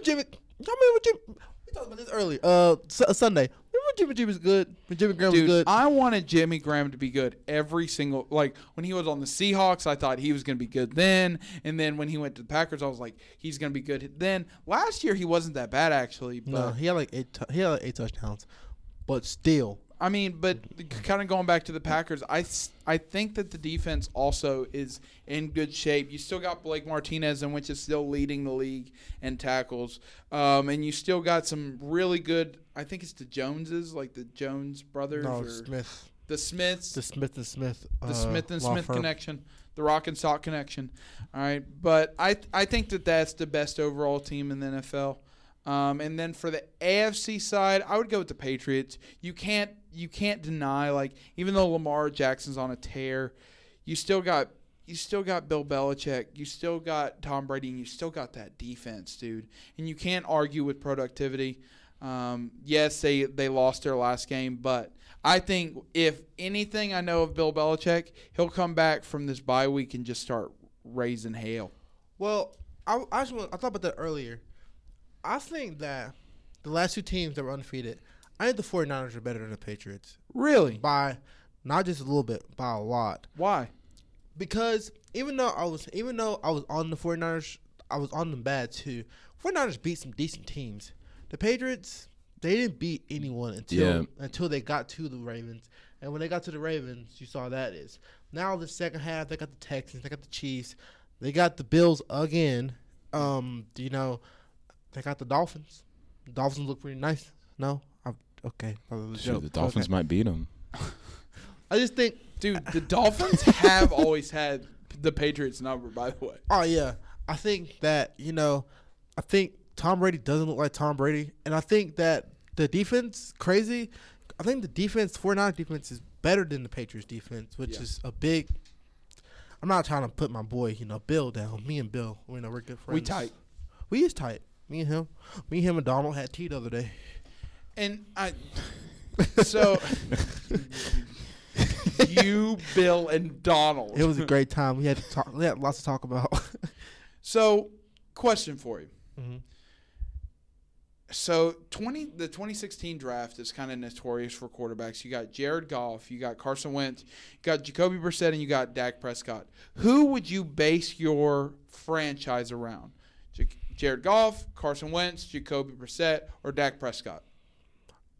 Jimmy? Y'all remember Jimmy? We talked about this earlier. Uh, Su- Sunday. Remember Jimmy G was good? When Jimmy Graham Dude, was good. I wanted Jimmy Graham to be good every single like when he was on the Seahawks, I thought he was going to be good then, and then when he went to the Packers, I was like he's going to be good then. Last year he wasn't that bad actually, but no, he had like eight. tou- he had like eight touchdowns, but still, I mean, but kind of going back to the Packers, I, I think that the defense also is in good shape. You still got Blake Martinez, and which is still leading the league in tackles, um, and you still got some really good. I think it's the Joneses, like the Jones brothers, no or Smith, the Smiths, the Smith and Smith, the uh, Smith and Smith firm. connection, the Rock and Sock connection. All right, but I I think that that's the best overall team in the NFL. Um, and then for the AFC side, I would go with the Patriots. You can't you can't deny like even though Lamar Jackson's on a tear, you still got you still got Bill Belichick, you still got Tom Brady, and you still got that defense, dude. And you can't argue with productivity. Um, yes, they they lost their last game, but I think if anything I know of Bill Belichick, he'll come back from this bye week and just start raising hell. Well, I I, just I thought about that earlier. I think that the last two teams that were undefeated, I think the 49ers are better than the Patriots Really? by not just a little bit, by a lot. Why? Because even though I was even though I was on the 49ers, I was on them bad too. 49ers beat some decent teams. The Patriots, they didn't beat anyone until Yeah. until they got to the Ravens. And when they got to the Ravens, you saw that is. Now the second half, they got the Texans, they got the Chiefs, they got the Bills again. Um, you know, they got the Dolphins. The Dolphins look pretty nice. No, okay, that was a Shoot, joke. the Dolphins Okay. might beat them. I just think Dude, the Dolphins have [LAUGHS] always had the Patriots number, by the way. Oh yeah, I think that you know, I think Tom Brady doesn't look like Tom Brady, and I think that the defense crazy. I think the defense, 49 defense, is better than the Patriots defense, which Yeah. is a big. I'm not trying to put my boy, you know, Bill down. Me and Bill, we know we're good friends. We tight. We is tight. Me and him. Me, and him, and Donald had tea the other day. And I [LAUGHS] so you, Bill, and Donald. It was a great time. We had to talk. We had lots to talk about. [LAUGHS] So, question for you. Mhm. So, 20 the 2016 draft is kind of notorious for quarterbacks. You got Jared Goff, you got Carson Wentz, you got Jacoby Brissett, and you got Dak Prescott. Who would you base your franchise around? J- Jared Goff, Carson Wentz, Jacoby Brissett, or Dak Prescott?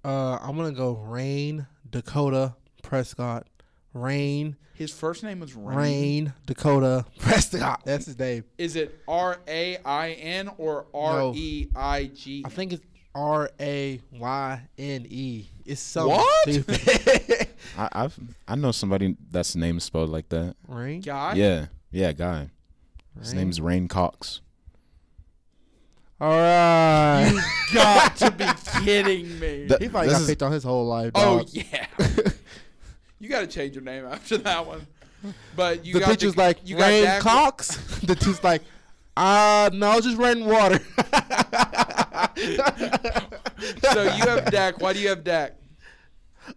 Uh, I'm gonna go Rain, Dakota, Prescott, Rain, His first name was Rain. Rain, Dakota, Prescott. That's his name. Is it R A I N or R E I G? I think it's R A Y N E. It's so What? stupid. [LAUGHS] I, I've I know somebody that's name spelled like that. Rain. Guy. Yeah, yeah, guy. His Rain? name's Rain Cox. All right. You got to be kidding me. That- he probably this got is- picked on his whole life. oh yeah. you got to change your name after that one. But you the got bitch was like you got Rain Dak- Cox. [LAUGHS] the dude's like, uh no, just rain water. So you have Dak. Why do you have Dak?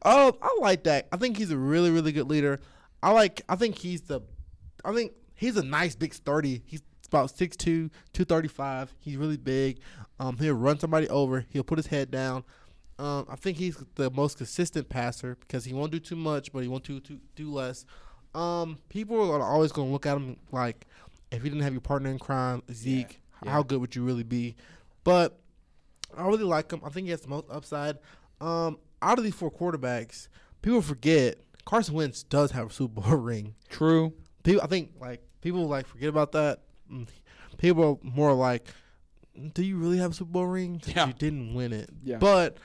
Oh, I like Dak. I think he's a really, really good leader. I like. I think he's the. I think he's a nice big sturdy. He's about 6'2", 235. He's really big. Um, he'll run somebody over. He'll put his head down. Um, I think he's the most consistent passer because he won't do too much, but he won't do too do less. Um, people are always going to look at him like, if you didn't have your partner in crime, Zeke, yeah. how good would you really be? But I really like him. I think he has the most upside. Um, out of these four quarterbacks, people forget Carson Wentz does have a Super Bowl [LAUGHS] ring. True. People, I think, like people like forget about that. Mm, People are more like, "Do you really have a Super Bowl ring? 'Cause Yeah. You didn't win it. Yeah. But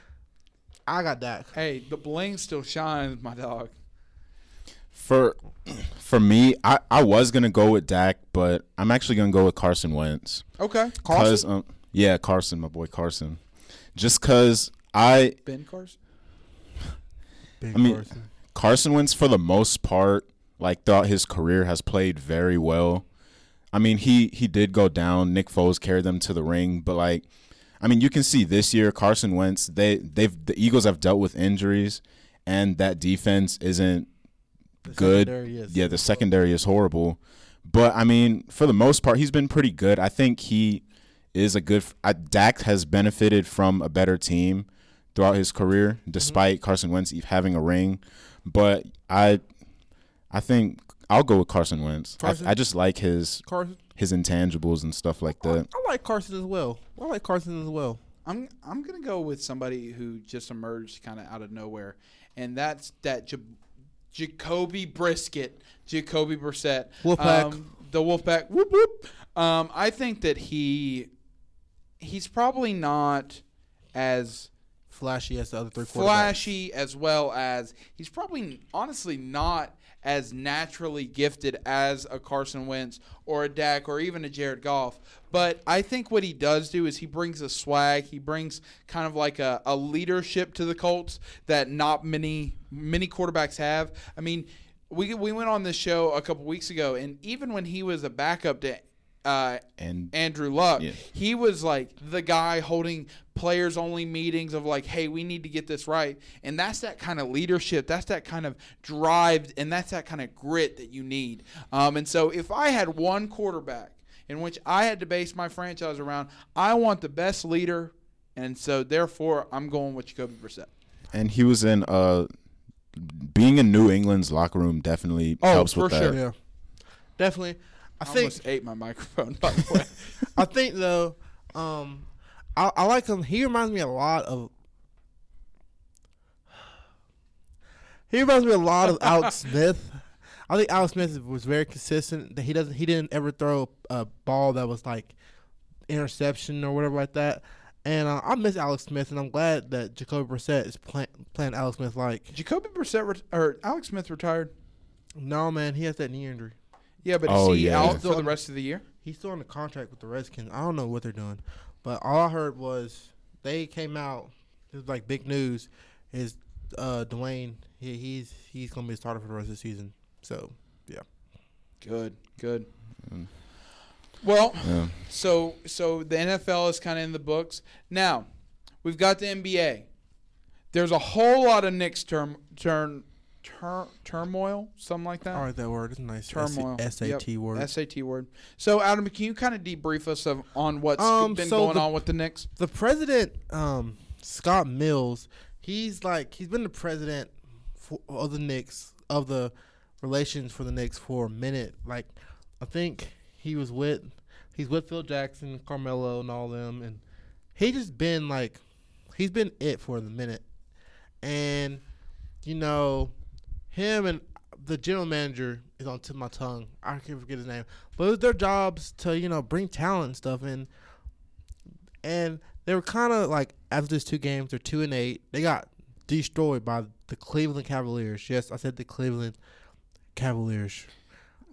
I got Dak. Hey, the bling still shines, my dog. For for me, I, I was gonna go with Dak, but I'm actually gonna go with Carson Wentz. Okay. Cause um, yeah, Carson, my boy Carson. Just cause I Ben Carson. [LAUGHS] Big I mean- Carson. Carson Wentz for the most part, like throughout his career, has played very well. I mean, he he did go down. Nick Foles carried them to the ring, but like, I mean, you can see this year Carson Wentz. They they've the Eagles have dealt with injuries, and that defense isn't The good. is- Yeah, the secondary is horrible. But I mean, for the most part, he's been pretty good. I think he is a good. Dak has benefited from a better team throughout his career, mm-hmm. despite Carson Wentz having a ring. But I, I think I'll go with Carson Wentz. Carson? I, I just like his Carson. his intangibles and stuff like that. I like Carson as well. I like Carson as well. I'm I'm gonna go with somebody who just emerged kind of out of nowhere, and that's that J- Jacoby Brisket, Jacoby Brissett, Wolfpack. um, the Wolfpack. Whoop whoop. Um, I think that he he's probably not as Flashy as the other three quarterbacks. flashy as well as he's probably honestly not as naturally gifted as a Carson Wentz or a Dak or even a Jared Goff. But I think what he does do is he brings a swag. He brings kind of like a, a leadership to the Colts that not many many quarterbacks have. I mean, we we went on this show a couple weeks ago, and even when he was a backup to uh, And Andrew Luck. Yeah. He was like the guy holding players only meetings of like, hey, we need to get this right. And that's that kind of leadership. That's that kind of drive. And that's that kind of grit that you need. Um, and so if I had one quarterback in which I had to base my franchise around, I want the best leader and so therefore I'm going with Jacoby Brissett. And he was in uh being in New England's locker room definitely Oh, helps with that. sure. Yeah, definitely. I I think almost ate my microphone. [LAUGHS] By the way, I think though, um, I, I like him. He reminds me a lot of. He reminds me a lot of Alex [LAUGHS] Smith. I think Alex Smith was very consistent. That he doesn't. He didn't ever throw a ball that was like interception or whatever like that. And uh, I miss Alex Smith, and I'm glad that Jacoby Brissett is play, playing Alex Smith like. Jacoby Brissett ret- or Alex Smith retired. No man, he has that knee injury. Yeah, but Oh, is he yeah. out for the rest of the year? He's still on the contract with the Redskins. I don't know what they're doing, but all I heard was they came out. It was like big news. Is uh, Dwayne? He, he's he's gonna be a starter for the rest of the season. So yeah. Good, good. Mm. Well, Yeah. so so the NFL is kind of in the books now. We've got the NBA. There's a whole lot of Knicks term turn tur, turmoil, something like that. I like that word. It's a nice Turmoil. SAT Yep. word. SAT word. So Adam, can you kind of debrief us of on what's Um, been so going the- on with the Knicks? the president, um, Scott Mills, he's like he's been the president for, of the Knicks of the relations for the Knicks for a minute. Like I think he was with he's with Phil Jackson, Carmelo, and all them, and he just been like he's been it for the minute, and you know him and the general manager is on tip of my tongue. I can't forget his name, but it was their jobs to you know bring talent and stuff and and they were kind of like after these two games, they're two and eight. They got destroyed by the Cleveland Cavaliers. Yes, I said the Cleveland Cavaliers.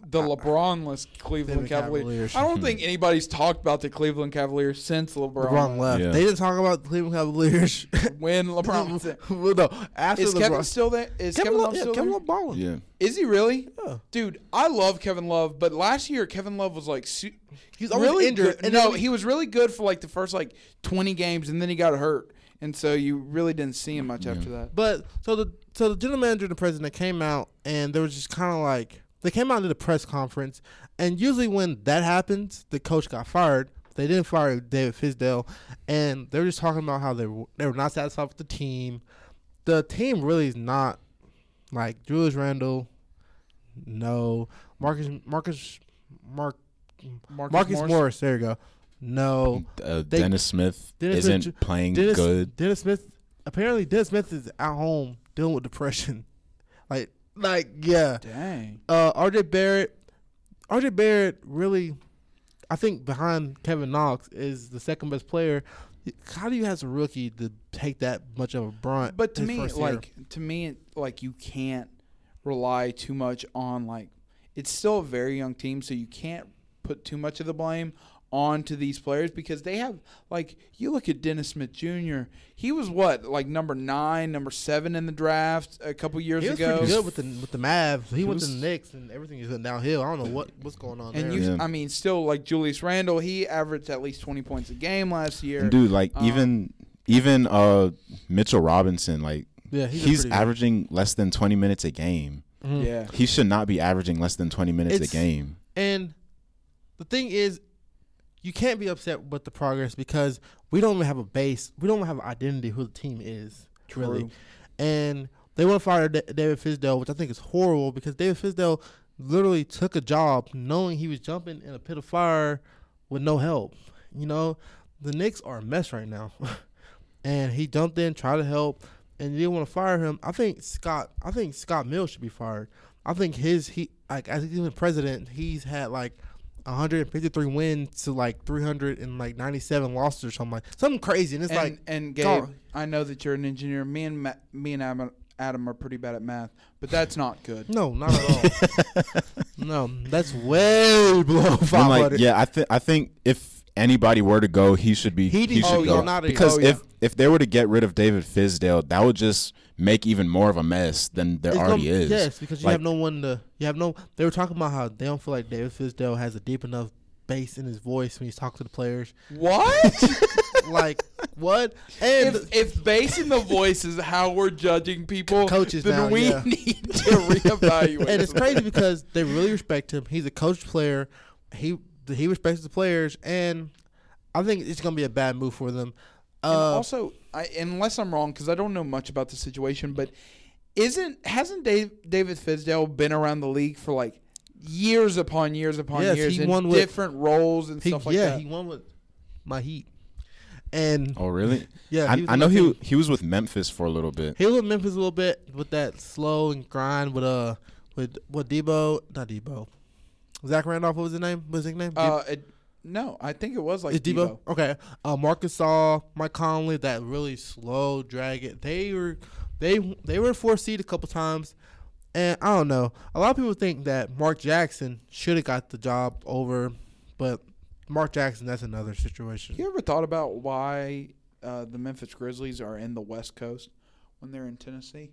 The LeBronless Cleveland Cleveland Cavaliers. Cavaliers. I don't think hmm. anybody's talked about the Cleveland Cavaliers since LeBron, LeBron left. Yeah. They didn't talk about the Cleveland Cavaliers. [LAUGHS] when LeBron [LAUGHS] was there. well, no, after Is LeBron. Kevin still there? Is Kevin, Kevin Love Love, yeah, still Kevin there? Love balling. Yeah. Is he really? Yeah. Dude, I love Kevin Love, but last year Kevin Love was like su- He's really injured. Good. No, he was really good for like the first like 20 games, and then he got hurt, and so you really didn't see him much after that. But so the so the general manager and the president came out and there was just kind of like they came out to the press conference and usually when that happens the coach got fired. They didn't fire David Fizdale and they were just talking about how they were, they were not satisfied with the team. The team really is not like Julius Randle. No, Marcus Marcus Mark Marcus, Marcus Morris. Morris. There you go. No, Uh, They- Dennis Smith Dennis isn't Smith- playing Dennis, good. Dennis Smith. Apparently, Dennis Smith is at home dealing with depression. Like, like yeah. Dang. Uh, RJ Barrett. RJ Barrett really, I think behind Kevin Knox is the second best player. How do you as a rookie to take that much of a brunt? But to me, first year? like to me, like you can't rely too much on like it's still a very young team, so you can't put too much of the blame onto these players because they have like you look at Dennis Smith Jr. He was what like number nine, number seven in the draft a couple years ago. he was ago. pretty good with the with the Mavs. He, He went was- to the Knicks and everything is going downhill. I don't know what what's going on And there. you, Yeah. I mean, still like Julius Randle, he averaged at least twenty points a game last year. And dude, like Um, even even uh Mitchell Robinson, like yeah, he's, he's pretty good- averaging less than twenty minutes a game. Mhm. Yeah, He should not be averaging less than twenty minutes It's- a game. And the thing is, you can't be upset with the progress because we don't even have a base. We don't have an identity who the team is really. And they want to fire Da- David Fizdale, which I think is horrible because David Fizdale literally took a job knowing he was jumping in a pit of fire with no help. You know, the Knicks are a mess right now, [LAUGHS] and he jumped in, tried to help, and you didn't want to fire him. I think Scott. I think Scott Mills should be fired. I think his he like as he's been president, he's had like 153 wins to like 397 losses or something like something crazy, and it's and, like and Gabe, God. I know that you're an engineer. Me and Ma- me and Adam, Adam are pretty bad at math, but that's not good. no, not at all. [LAUGHS] no, that's way below 500. like, yeah, I think I think if anybody were to go, he should be. He He, should to go go. Not a- because oh, yeah. if if they were to get rid of David Fizdale, that would just make even more of a mess than there It's already gonna- is. Yes, because you Like- have no one to. You have no. They were talking about how they don't feel like David Fizdale has a deep enough bass in his voice when he's talking to the players. What? [LAUGHS] like what? And if if bass in the voice is how we're judging people, Coaches then now, we yeah. [LAUGHS] need to reevaluate. and it's crazy because they really respect him. He's a coach player. He he respects the players, and I think it's gonna be a bad move for them. And Uh, also, I, unless I'm wrong, because I don't know much about the situation, but isn't hasn't Dave, David Fizdale been around the league for like years upon years upon Yes, years he in won with- different roles and he, stuff like yeah, that? he won with my Heat, and Oh, really? yeah, I, I know he team. he was with Memphis for a little bit. He was with Memphis a little bit with that slow and grind with uh with what Debo not Debo, Zach Randolph. What was his name? What was his nickname? Uh, it, no, I think it was like Is Debo? Debo. Okay. Uh, Marc Gasol, Mike Conley, that really slow drag it. They were they they were four seed a couple times, and I don't know. A lot of people think that Mark Jackson should have got the job over, but Mark Jackson that's another situation. You ever thought about why uh, the Memphis Grizzlies are in the West Coast when they're in Tennessee?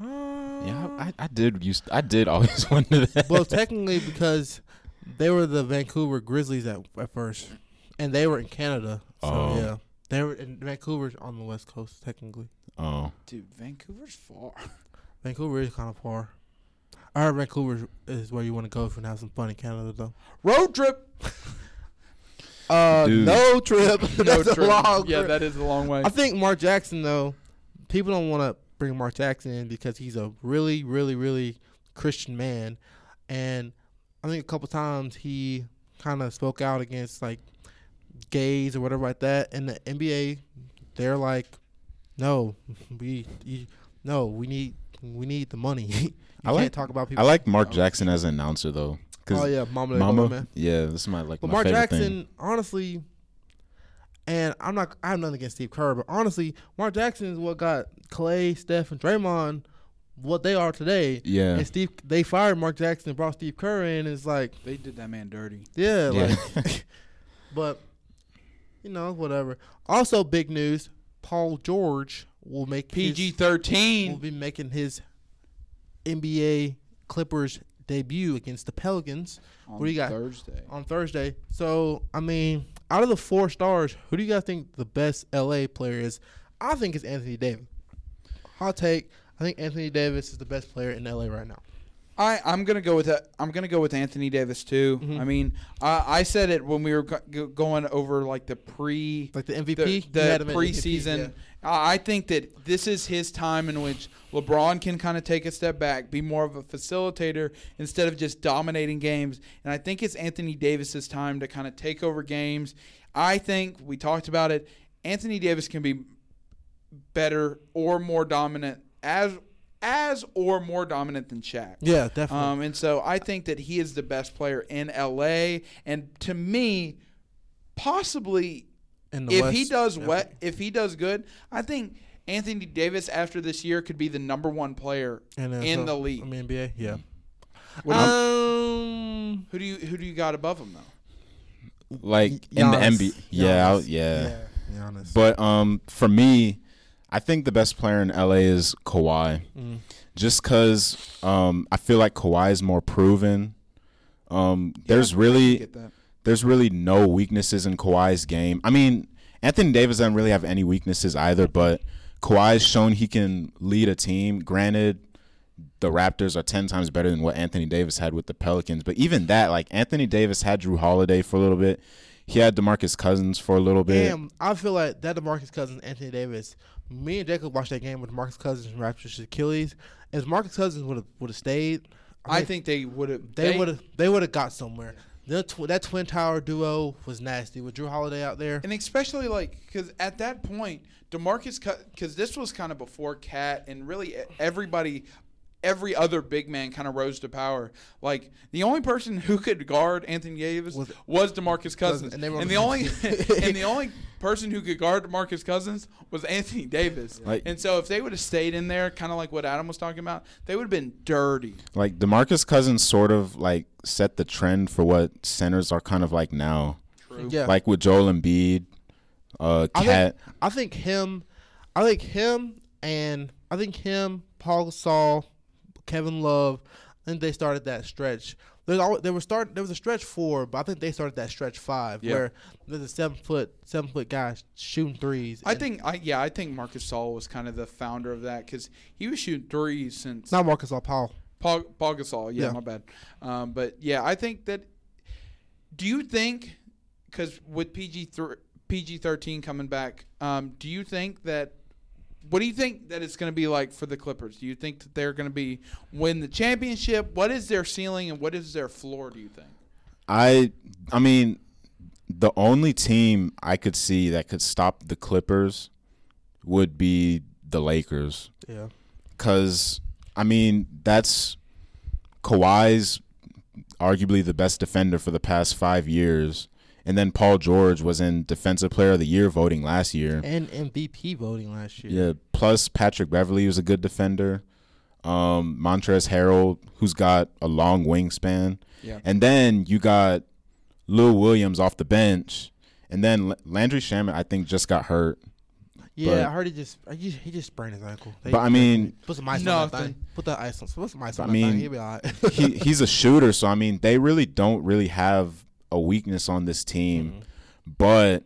Yeah, I, I did used I did [LAUGHS] always wonder that. well, technically because they were the Vancouver Grizzlies at at first, and they were in Canada. So Oh. yeah, they were in Vancouver's on the West Coast technically. oh, Dude, Vancouver's far. [LAUGHS] Vancouver is kind of far. I heard Vancouver is where you want to go if you want to have some fun in Canada, though. Road trip. [LAUGHS] Uh, Dude. no trip. [LAUGHS] No That's a trip. long Yeah, trip. that is a long way. I think Mark Jackson, though, people don't want to bring Mark Jackson in because he's a really, really, really Christian man, and I think a couple times he kind of spoke out against like gays or whatever like that. And the NBA, they're like, no, we, you, no, we need, we need the money. [LAUGHS] you I can't like- talk about people. I like Mark Jackson as an announcer though. Oh yeah, Mama, Mama, man. yeah, this is my like But my Mark Jackson, thing. honestly, and I'm not, I have nothing against Steve Kerr, but honestly, Mark Jackson is what got Clay, Steph, and Draymond what they are today. Yeah, And Steve, they fired Mark Jackson and brought Steve Kerr in. It's like, they did that man dirty. yeah, yeah. like, [LAUGHS] but you know, whatever. Also, big news: Paul George will make PG thirteen. will be making his NBA Clippers debut against the Pelicans on what do you got? Thursday. on Thursday. So, I mean, out of the four stars, who do you guys think the best LA player is? I think it's Anthony Davis. Hot take. I think Anthony Davis is the best player in LA right now. I I'm gonna go with that. I'm gonna go with Anthony Davis too. Mhm. I mean, I I said it when we were go- go- going over like the pre Like the MVP, the, the at MVP, preseason. yeah. I I think that this is his time in which LeBron can kind of take a step back, be more of a facilitator instead of just dominating games. And I think it's Anthony Davis's time to kind of take over games. I think we talked about it. Anthony Davis can be better or more dominant as as or more dominant than Shaq. Yeah, definitely. Um, and so I think that he is the best player in LA. And to me, possibly in the if West, he does yeah. wet, if he does good, I think Anthony Davis after this year could be the number one player in, in the league. I mean NBA, yeah. What um, who do you who do you got above him though? like in the NBA. Yeah, I'll- Giannis. yeah. yeah, be. But um, for me, I think the best player in LA is Kawhi. Mm. Just because um, I feel like Kawhi is more proven. Um, there's really there's really no weaknesses in Kawhi's game. I mean, Anthony Davis doesn't really have any weaknesses either, but Kawhi's shown he can lead a team. Granted, the Raptors are ten times better than what Anthony Davis had with the Pelicans, but even that, like Anthony Davis had Jrue Holiday for a little bit. He had DeMarcus Cousins for a little bit. Damn, I feel like that DeMarcus Cousins, Anthony Davis. Me and Jacob watched that game with Marcus Cousins and Raptors Achilles. If Marcus Cousins would have would have stayed, I mean, think they would have. they would have they would have got somewhere. The tw- that twin tower duo was nasty with Jrue Holiday out there. And especially like because at that point, Demarcus, because this was kind of before Cat and really e- everybody, every other big man kind of rose to power. Like the only person who could guard Anthony Davis was, Was- Demarcus Cousins, and they were and the the only [LAUGHS] and the only person who could guard Demarcus Cousins was Anthony Davis. Like- and so if they would have stayed in there, kind of like what Adam was talking about, they would have been dirty. Like DeMarcus Cousins sort of like set the trend for what centers are kind of like now. True. Yeah, Like with Joel Embiid, uh I Cat. think I think him, I think him and I think him, Paul Gasol, Kevin Love. I think they started that stretch. There's always, there was start there was a stretch four, but I think they started that stretch five Yeah. where there's a seven foot seven foot guy shooting threes. I think, I yeah, I think Marc Gasol was kind of the founder of that because he was shooting threes since not Marcus or Paul. Paul, Paul Gasol. Yeah, Yeah. my bad. Um, but yeah, I think that. Do you think, because with PG three, PG thirteen coming back. Um, do you think that? What do you think that it's going to be like for the Clippers? Do you think that they're going to be win the championship? What is their ceiling and what is their floor? Do you think? I I mean, the only team I could see that could stop the Clippers would be the Lakers. Yeah. Cause I mean, that's Kawhi's arguably the best defender for the past five years. And then Paul George was in Defensive Player of the Year voting last year. And MVP voting last year. Yeah. Plus Patrick Beverley was a good defender. Um, Montrezl Harrell, who's got a long wingspan. Yeah. And then you got Lou Williams off the bench. And then Landry Shamet, I think, just got hurt. Yeah, But- I heard he just I just- he just sprained his ankle. They- But I mean, put some ice on that Nothing. thing. Put that ice on. Put some ice I on that mean, thing. He'll be all right. he he's a shooter, so I mean, they really don't really have a weakness on this team. Mm-hmm. But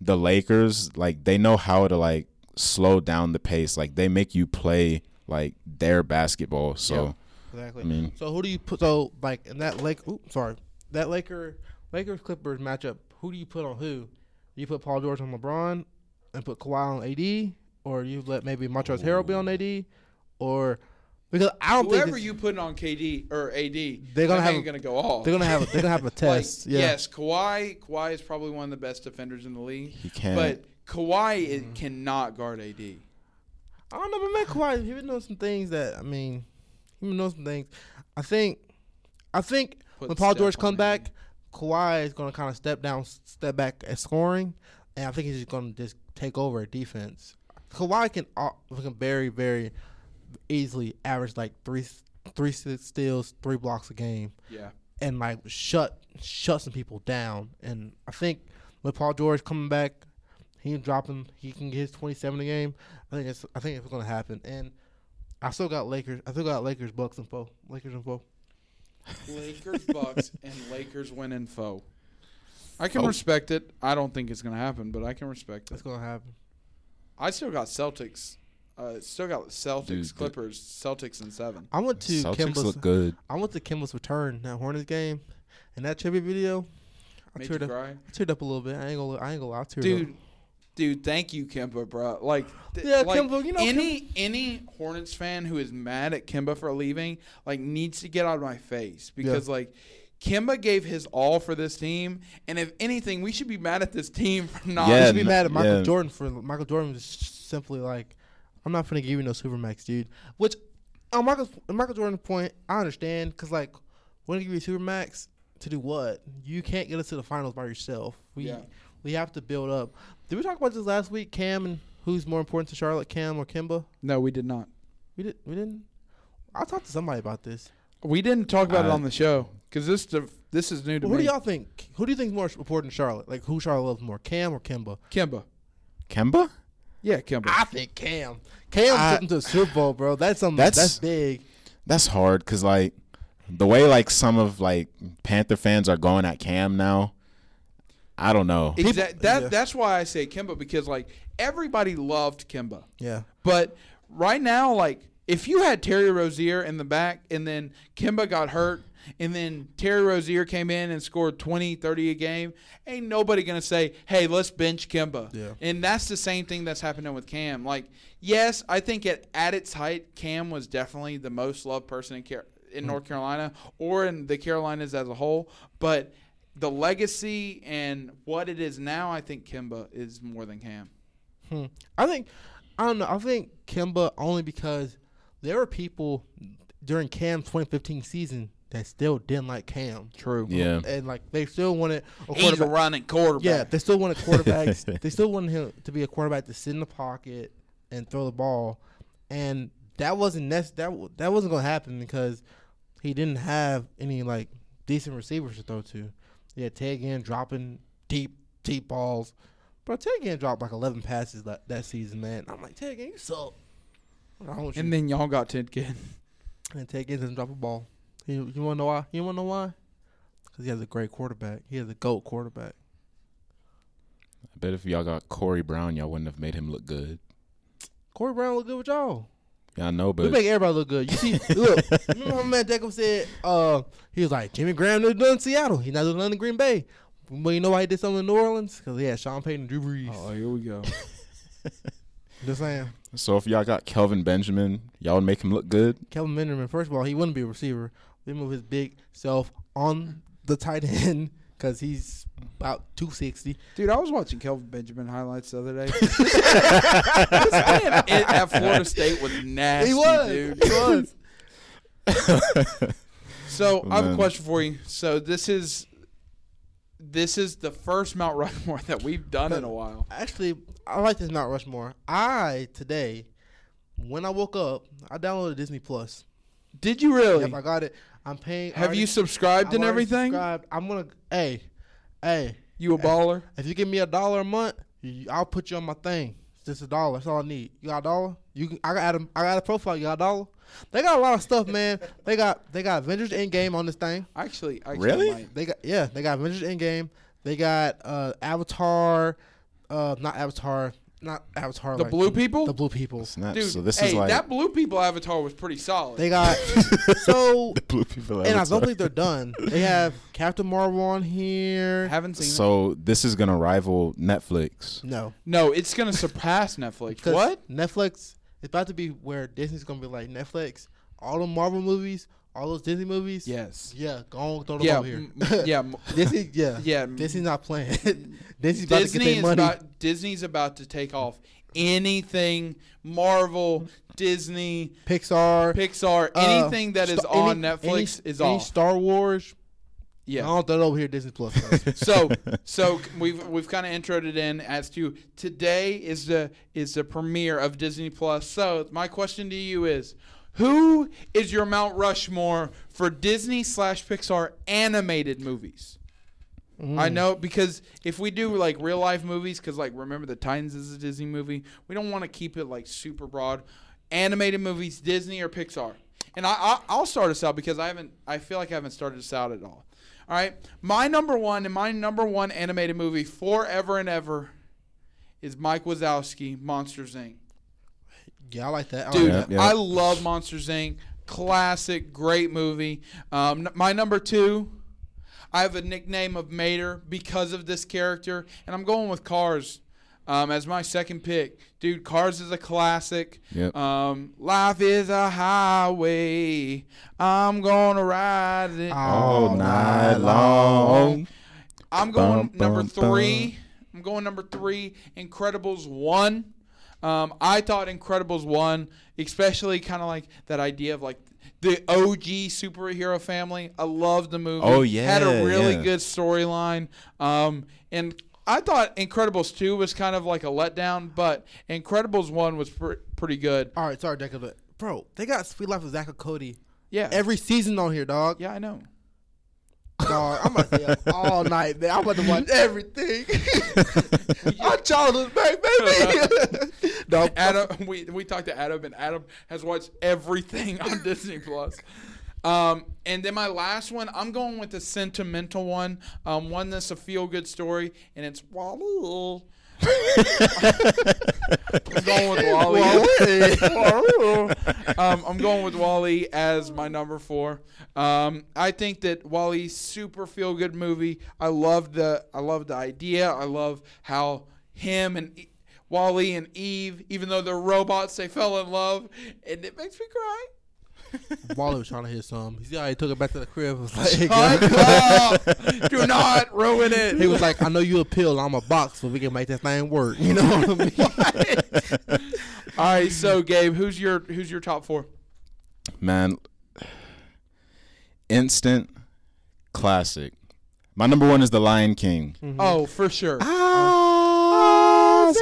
the Lakers, like, they know how to like slow down the pace. Like, they make you play like their basketball. So exactly. I mean, So who do you put? So like in that Lake, oops, sorry, that Laker Lakers Clippers matchup. Who do you put on who? You put Paul George on LeBron and put Kawhi on AD, or you let maybe Montrezl Harrell be on AD, or because I don't think Whoever it's- you put on KD or AD, They're gonna have a- gonna go off. they're gonna have they're gonna have a [LAUGHS] like, test. yeah. Yes, Kawhi. Kawhi is probably one of the best defenders in the league, he can't. but Kawhi Mm-hmm. cannot guard AD. I don't know, but man, Kawhi, he been doing some things that I mean, he been doing some things. I think, I think Put when Paul George on come AD. back, Kawhi is going to kind of step down, step back at scoring, and I think he's just going to just take over at defense. Kawhi can uh, can very very easily average like three three steals, three blocks a game, Yeah, and like shut shut some people down. And I think with Paul George coming back, he dropping he can get his twenty seven a game. I think it's I think it's gonna happen. And I still got Lakers. I still got Lakers Bucks info. Lakers info. Lakers, Bucks, and Lakers win in foe. I can Oh. respect it. I don't think it's gonna happen, but I can respect That's it. gonna happen. I still got Celtics. Uh, still got Celtics, Dude, the- Clippers, Celtics in seven. I went to Celtics Kemba's. look good. I went to Kemba's return that Hornets game, and that tribute video. I Made you teared up. cry, I teared up a little bit. I ain't gonna. I ain't gonna lie. I teared dude. up. Dude, thank you, Kemba, bro. Like, th- Yeah, like Kemba, you know, any any Hornets fan who is mad at Kemba for leaving, like, needs to get out of my face because, like, Kemba gave his all for this team, and if anything, we should be mad at this team for not. I Yeah, should be mad at Michael yeah. Jordan for Michael Jordan was simply like, I'm not gonna give you no supermax, dude. Which, on Michael on Michael Jordan's point, I understand because like, when you give you supermax to do what? You can't get us to the finals by yourself. We Yeah. we have to build up. Did we talk about this last week? Cam and who's more important to Charlotte, Cam or Kemba? No, we did not. We did. We didn't. I talked to somebody about this. We didn't talk about it on the show because this the- this is new to Who me. do y'all think? Who do you think is more important Charlotte? Like who Charlotte loves more, Cam or Kemba? Kimba. Kemba? Yeah, Kemba. I think Cam. Cam I- getting to the Super Bowl, bro. That's something. That's- That's, big. That's hard because like the way like some of like Panther fans are going at Cam now. I don't know. Exact- that yeah. that's why I say Kemba because like everybody loved Kemba. Yeah. But right now, like if you had Terry Rozier in the back and then Kemba got hurt and then Terry Rozier came in and scored 20, 30 a game, ain't nobody going to say, hey, let's bench Kemba. Yeah. And that's the same thing that's happening with Cam. Like, yes, I think at, at its height, Cam was definitely the most loved person in, Car- in North Carolina or in the Carolinas as a whole. But the legacy and what it is now, I think Kemba is more than Cam. Hmm. I think I don't know. I think Kemba only because there were people during Cam's 2015 season that still didn't like Cam. True. Yeah. And like they still wanted a He's a running quarterback. Yeah, they still wanted quarterbacks. [LAUGHS] they still wanted him to be a quarterback to sit in the pocket and throw the ball, and that wasn't nec- that w- that wasn't gonna happen because he didn't have any like decent receivers to throw to. Yeah, Ted Ginn dropping deep deep balls, but Ted Ginn dropped like 11 passes that, that season, man. I'm like Ted Ginn, you suck. What's wrong with you? And then y'all got Ted Ginn. [LAUGHS] And Ted Ginn doesn't drop a ball. You, you want to know why? You want to know why? Because he has a great quarterback. He has a GOAT quarterback. I bet if y'all got Corey Brown, y'all wouldn't have made him look good. Corey Brown look good with y'all. Yeah, I know, but we but make everybody look good. You see, [LAUGHS] look, remember how man Jacob said, uh, he was like, Jimmy Graham done in Seattle. He's not doing nothing in Green Bay. Well, you know why he did something in New Orleans? Because he had Sean Payton and Drew Brees. Oh, here we go. [LAUGHS] Just saying. So if y'all got Kelvin Benjamin, y'all would make him look good. Kelvin Benjamin, first of all, he wouldn't be a receiver. They move his big self on the tight end because he's about 260. Dude, I was watching Kelvin Benjamin highlights the other day. [LAUGHS] [LAUGHS] this man at at Florida State was nasty, he was. dude. He was. [LAUGHS] So I have a question for you. So this is this is the first Mount Rushmore that we've done in a while. Actually, I like this Mount Rushmore. I, today, when I woke up, I downloaded Disney Plus. Did you really? Yep, I got it. I'm paying. Have already- you subscribed I've and everything? subscribed. I'm going to, hey, hey, You a baller? if you give me a dollar a month, I'll put you on my thing. It's just a dollar. That's all I need. You got a dollar? You can, I got a, I got a profile. You got a dollar? They got a lot of stuff, man. [LAUGHS] They got they got Avengers Endgame on this thing. Actually, actually Really? might. They got yeah, they got Avengers Endgame. They got uh Avatar, uh not Avatar, not Avatar. The like, blue people? The blue people. Snaps. Dude, so this hey, is like that blue people avatar was pretty solid. They got [LAUGHS] so, [LAUGHS] the blue people. and I don't think they're done. [LAUGHS] They have Captain Marvel on here. haven't seen it. So this is gonna rival Netflix. No, No, it's gonna surpass Netflix. What? Netflix? It's about to be where Disney's gonna be like Netflix. All the Marvel movies, all those Disney movies. Yes. yeah, go on, throw them Yeah. over here. m- yeah. m- [LAUGHS] Disney, yeah, [LAUGHS] Yeah. Disney's not playing. [LAUGHS] Disney's about to get their money. about Disney's about to take off anything Marvel, Disney, Pixar, Pixar, uh, anything that is Star- on any- Netflix any, is any off. Star Wars. Yeah, I don't throw it over here. Disney Plus. So so we've we've kind of introed it in as to today is the is the premiere of Disney Plus. So my question to you is, who is your Mount Rushmore for Disney slash Pixar animated movies? I mm. know because if we do like real life movies, because like remember the Titans is a Disney movie, we don't want to keep it like super broad. Animated movies, Disney or Pixar, and I, I I'll start us out because I haven't I feel like I haven't started us out at all. All right, my number one and my number one animated movie forever and ever is Mike Wazowski, Monsters Inc. yeah, I like that. I Dude, like that. yeah. I love Monsters Inc. Classic, great movie. Um, n- my number two, I have a nickname of Mater because of this character, and I'm going with Cars um, as my second pick. Dude, Cars is a classic. Yep. Um, life is a highway. I'm gonna ride it. All night long. I'm going Bum, number bum, three. I'm going number three. Incredibles one. Um, I thought Incredibles one, especially kind of like that idea of like the OG superhero family. I loved the movie. Oh, yeah, had a really yeah. good storyline. Um, and I thought Incredibles two was kind of like a letdown, but Incredibles one was pr- pretty good. All right, sorry, Deca, but bro, they got Suite Life of Zack and Cody Yeah. every season on here, dog. yeah, I know. Dog, I'm about to stay up all night, man. I'm about to watch everything. [LAUGHS] Our childhood back, baby. [LAUGHS] dog, Adam, we we talked to Adam, and Adam has watched everything on [LAUGHS] Disney Plus. Um, and then my last one, I'm going with the sentimental one, um, one that's a feel good story, and it's WALL-E. I'm going with WALL-E. um, I'm going with WALL-E as my number four. Um, I think that WALL-E's super feel good movie. I love the I love the idea. I love how him and E- WALL-E and Eve, even though they're robots, they fell in love, and it makes me cry. [LAUGHS] WALL-E was trying to hit some. You see how he took it back to the crib? [LAUGHS] Was like, hey, Shut girl. up! [LAUGHS] Do not ruin it. He was like, I know you a pill, I'm a box, but we can make that thing work. You know what I mean? All right, so Gabe, who's your who's your top four? Man, instant classic. My number one is The Lion King. Oh, for sure. Ah,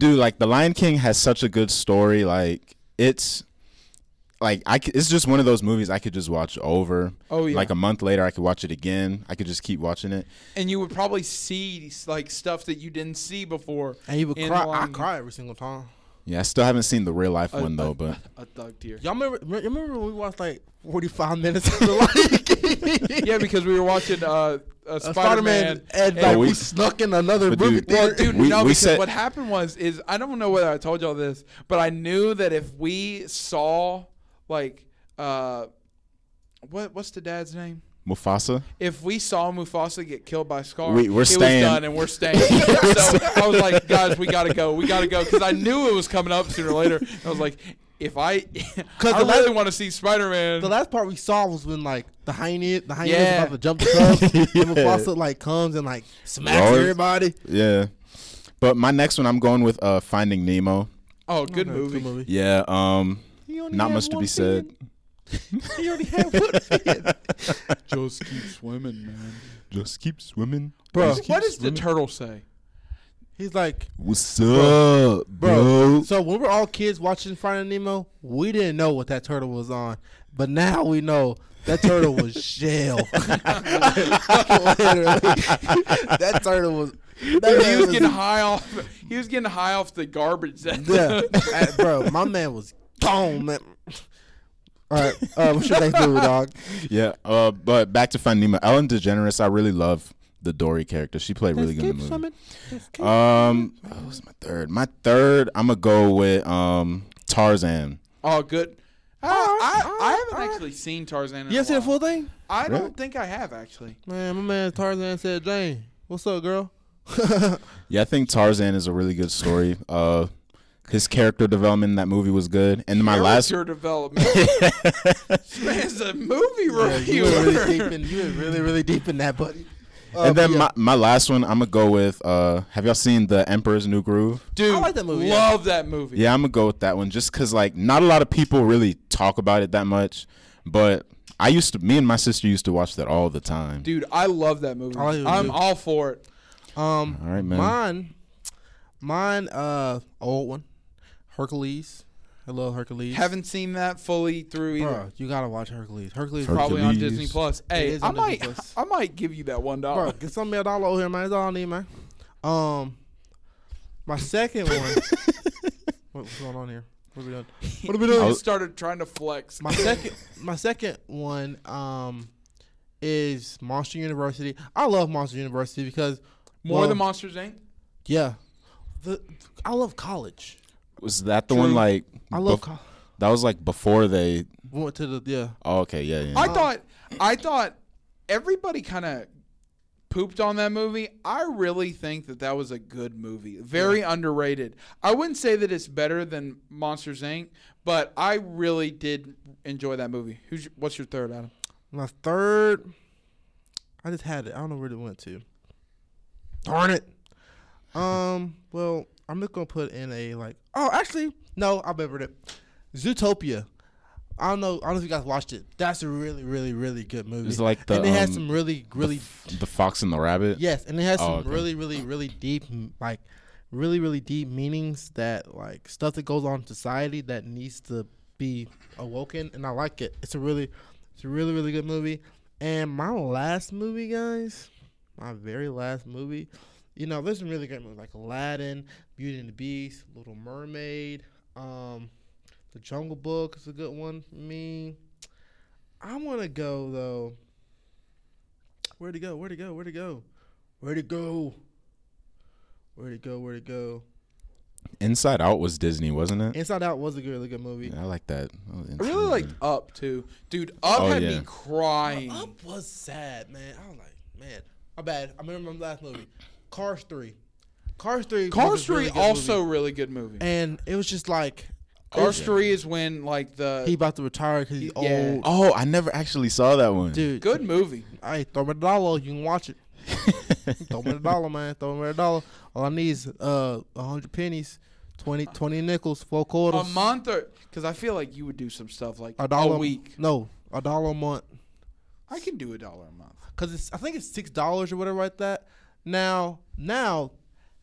Dude, like The Lion King has such a good story. Like it's like I could, it's just one of those movies I could just watch over. Oh, yeah. Like a month later, I could watch it again. I could just keep watching it. And you would probably see like stuff that you didn't see before. And you would cry. The I cry every single time. Yeah, I still haven't seen the real life A- one though, a- but [LAUGHS] a thug tear. Y'all remember? Remember remember when we watched like 45 minutes of the Lion [LAUGHS] King? Yeah, because we were watching uh, uh, Uh, Spider Man. and like we- we snuck in another movie dude- theater. Dude, We- no, we because said- what happened was is I don't know whether I told y'all this, but I knew that if we saw like uh what what's the dad's name? Mufasa. If we saw Mufasa get killed by Scar, We- we're it staying. was done and we're staying. [LAUGHS] so I was like, guys, we gotta go, we gotta go, because I knew it was coming up sooner or later. I was like, if I, [LAUGHS] because I the really want to see Spider Man. The last part we saw was when like the hyena, the hyena Yeah. about to jump the cubs, [LAUGHS] and Yeah. Mufasa like comes and like smacks Roars. everybody. Yeah. But my next one, I'm going with uh, Finding Nemo. oh, good Okay, movie. Good movie. Yeah. Um. Not much to one be said. [LAUGHS] he already had one fin. Just keep swimming, man. Just keep swimming. Bro, Just keep What does the turtle say? He's like, What's up, bro? so when we were all kids watching Finding Nemo, we didn't know what that turtle was on, but now we know that turtle was [LAUGHS] shell. [LAUGHS] Literally. that turtle was. That he was man getting high off. He was getting high off the garbage. That Yeah, [LAUGHS] Uh, bro, my man was gone, man. All right, uh, what's your next movie, dog? Yeah. Uh. But back to Finding Nemo. Ellen DeGeneres. I really love the Dory character. She played really good in the movie. Um. What was my third? My third. I'm gonna go with um Tarzan. oh, good. Uh, All right, I, I haven't all right. actually seen Tarzan. In You a ever seen the full thing? I don't think I have actually. Man, my man Tarzan said, "Jane, what's up, girl?" [LAUGHS] [LAUGHS] Yeah, I think Tarzan is a really good story. Uh, his character development in that movie was good. And my last, Character development. [LAUGHS] this man's a movie Yeah, you were really deep reviewer. in, you were really, really deep in that, buddy. Uh, and then yeah. my, my last one, I'm gonna go with. Uh, have y'all seen The Emperor's New Groove? Dude, I like that movie, yeah. Love that movie. Yeah, I'm gonna go with that one, just cause like not a lot of people really talk about it that much, but I used to. Me and my sister used to watch that all the time. Dude, I love that movie. I like it I'm too. all for it. um, All right, man. mine, mine, uh, old one, Hercules. I love Hercules. Haven't seen that fully through either. bro, you gotta watch Hercules. Hercules, Hercules. Probably on Disney Plus. Hey, I might, Plus. I might give you that one bro, dollar. get some of dollar over here, man. That's all I need, man. Um, my second one. [LAUGHS] what, what's going on here? What are we doing? [LAUGHS] What are we doing? I started trying to flex. [LAUGHS] my second my second one um is Monster University. I love Monster University because More well, than Monsters Inc. yeah, the I love college. Was that the True. one like? I love bef- college. that was like before they. We went to the yeah. Oh, okay, yeah, yeah. I Uh, thought, I thought everybody kind of pooped on that movie. I really think that that was a good movie. Very underrated. I wouldn't say that it's better than Monsters Inc., but I really did enjoy that movie. Who's your, what's your third, Adam? My third, I just had it. I don't know where it went to. Darn it. Um. Well, I'm just gonna put in a like. Oh, actually, no. I remembered it. Zootopia. I don't know. I don't know if you guys watched it. That's a really, really, really good movie. It's like the and it has um, some really, really the Fox and the Rabbit. Yes, and it has Oh, some okay. really, really, really deep, like, really, really deep meanings that, like, stuff that goes on in society that needs to be awoken, and I like it. It's a really, it's a really, really good movie. And my last movie, guys, my very last movie, you know, there's some really great movies like Aladdin, Beauty and the Beast, Little Mermaid, um, The Jungle Book is a good one for me. I want to go though. Where'd it go? Where'd it go? Where'd it go? Where'd it go? Where'd it go? Where'd it go? Inside Out was Disney, wasn't it? Inside Out was a really good movie. Yeah, I like that. Oh, I really liked Up too, dude. Up Oh, had yeah. me crying. Up was sad, man. I was like, man, my bad. I remember my last movie, Cars Three. Cars Three. was Cars a really Three also movie. really good movie. and it was just like Cars Yeah. Three is when like the he about to retire because he's Yeah. old. Oh, I never actually saw that one. Dude, good movie. Hey, throw me a dollar. You can watch it. [LAUGHS] throw me a dollar, man. Throw me a dollar. All I need is uh a hundred pennies, 20, 20 nickels, four quarters, A month or because I feel like you would do some stuff like a dollar a week. No, a dollar a month. I can do a dollar a month. Cause it's I think it's six dollars or whatever like that. Now now,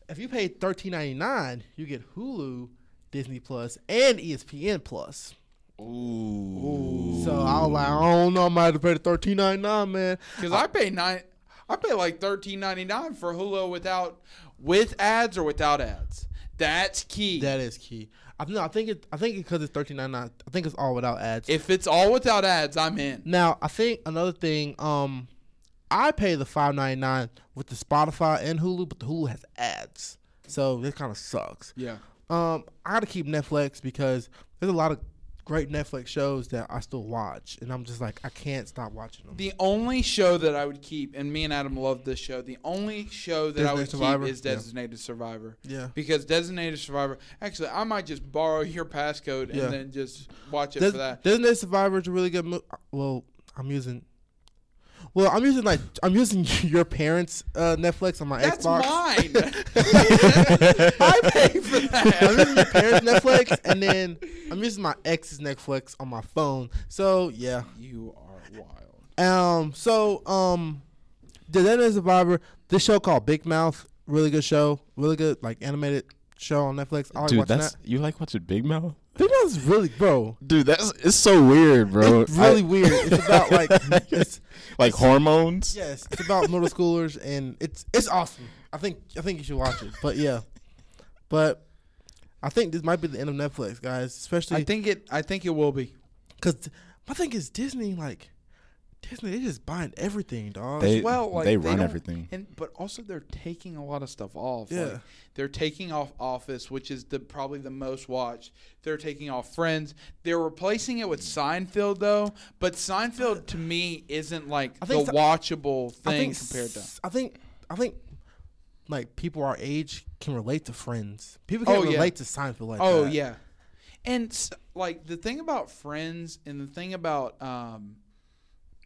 if you pay thirteen ninety nine, you get Hulu, Disney Plus, and ESPN Plus. Ooh. So I was like, I don't know, I might have to pay the thirteen ninety nine, man. Because I pay nine, I pay like thirteen ninety nine for Hulu without with ads or without ads. That's key. That is key. I no, I think it. I think because it's thirteen ninety nine. I think it's all without ads. if it's all without ads, I'm in. now I think another thing. Um, I pay the five ninety nine with the Spotify and Hulu, but the Hulu has ads, so it kind of sucks. Yeah. Um, I gotta keep Netflix because there's a lot of great Netflix shows that I still watch, and I'm just like I can't stop watching them. The only show that I would keep, and me and Adam love this show. The only show that I would Survivor? keep is Yeah. Designated Survivor. yeah. Because Designated Survivor, actually, I might just borrow your passcode Yeah. and then just watch it Des- for that. Designated Survivor is a really good. Mo- well, I'm using. Well, I'm using like I'm using [LAUGHS] your parents' uh, Netflix on my That's Xbox. That's mine. [LAUGHS] I pay for that. I'm using your parents' Netflix, and then I'm using my ex's Netflix on my phone. So yeah. You are wild. Um. So um, the Designated Survivor. This show called Big Mouth. Really good show. Really good like animated show on Netflix. I like Dude, watching that's that. you like watching Big Mouth? Big Mouth really bro. Dude, that's it's so weird, bro. It's really I- weird. It's about like [LAUGHS] it's like hormones. yes, it's about middle schoolers and it's it's awesome. I think I think you should watch it. But yeah, but I think this might be the end of Netflix, guys. Especially, I think it. I think it will be. because my thing is Disney. Like Disney, they just buying everything, dog. They well, like, they they run don't- everything. And but also they're taking a lot of stuff off. Yeah. Like, they're taking off Office, which is the probably the most watched. They're taking off Friends. They're replacing it with Seinfeld though, but Seinfeld to me isn't like I the think so- watchable I thing think compared to. s- I think I think like people our age can relate to Friends. People Oh, can't yeah. relate to Seinfeld like Oh that. yeah, and like the thing about Friends and the thing about um,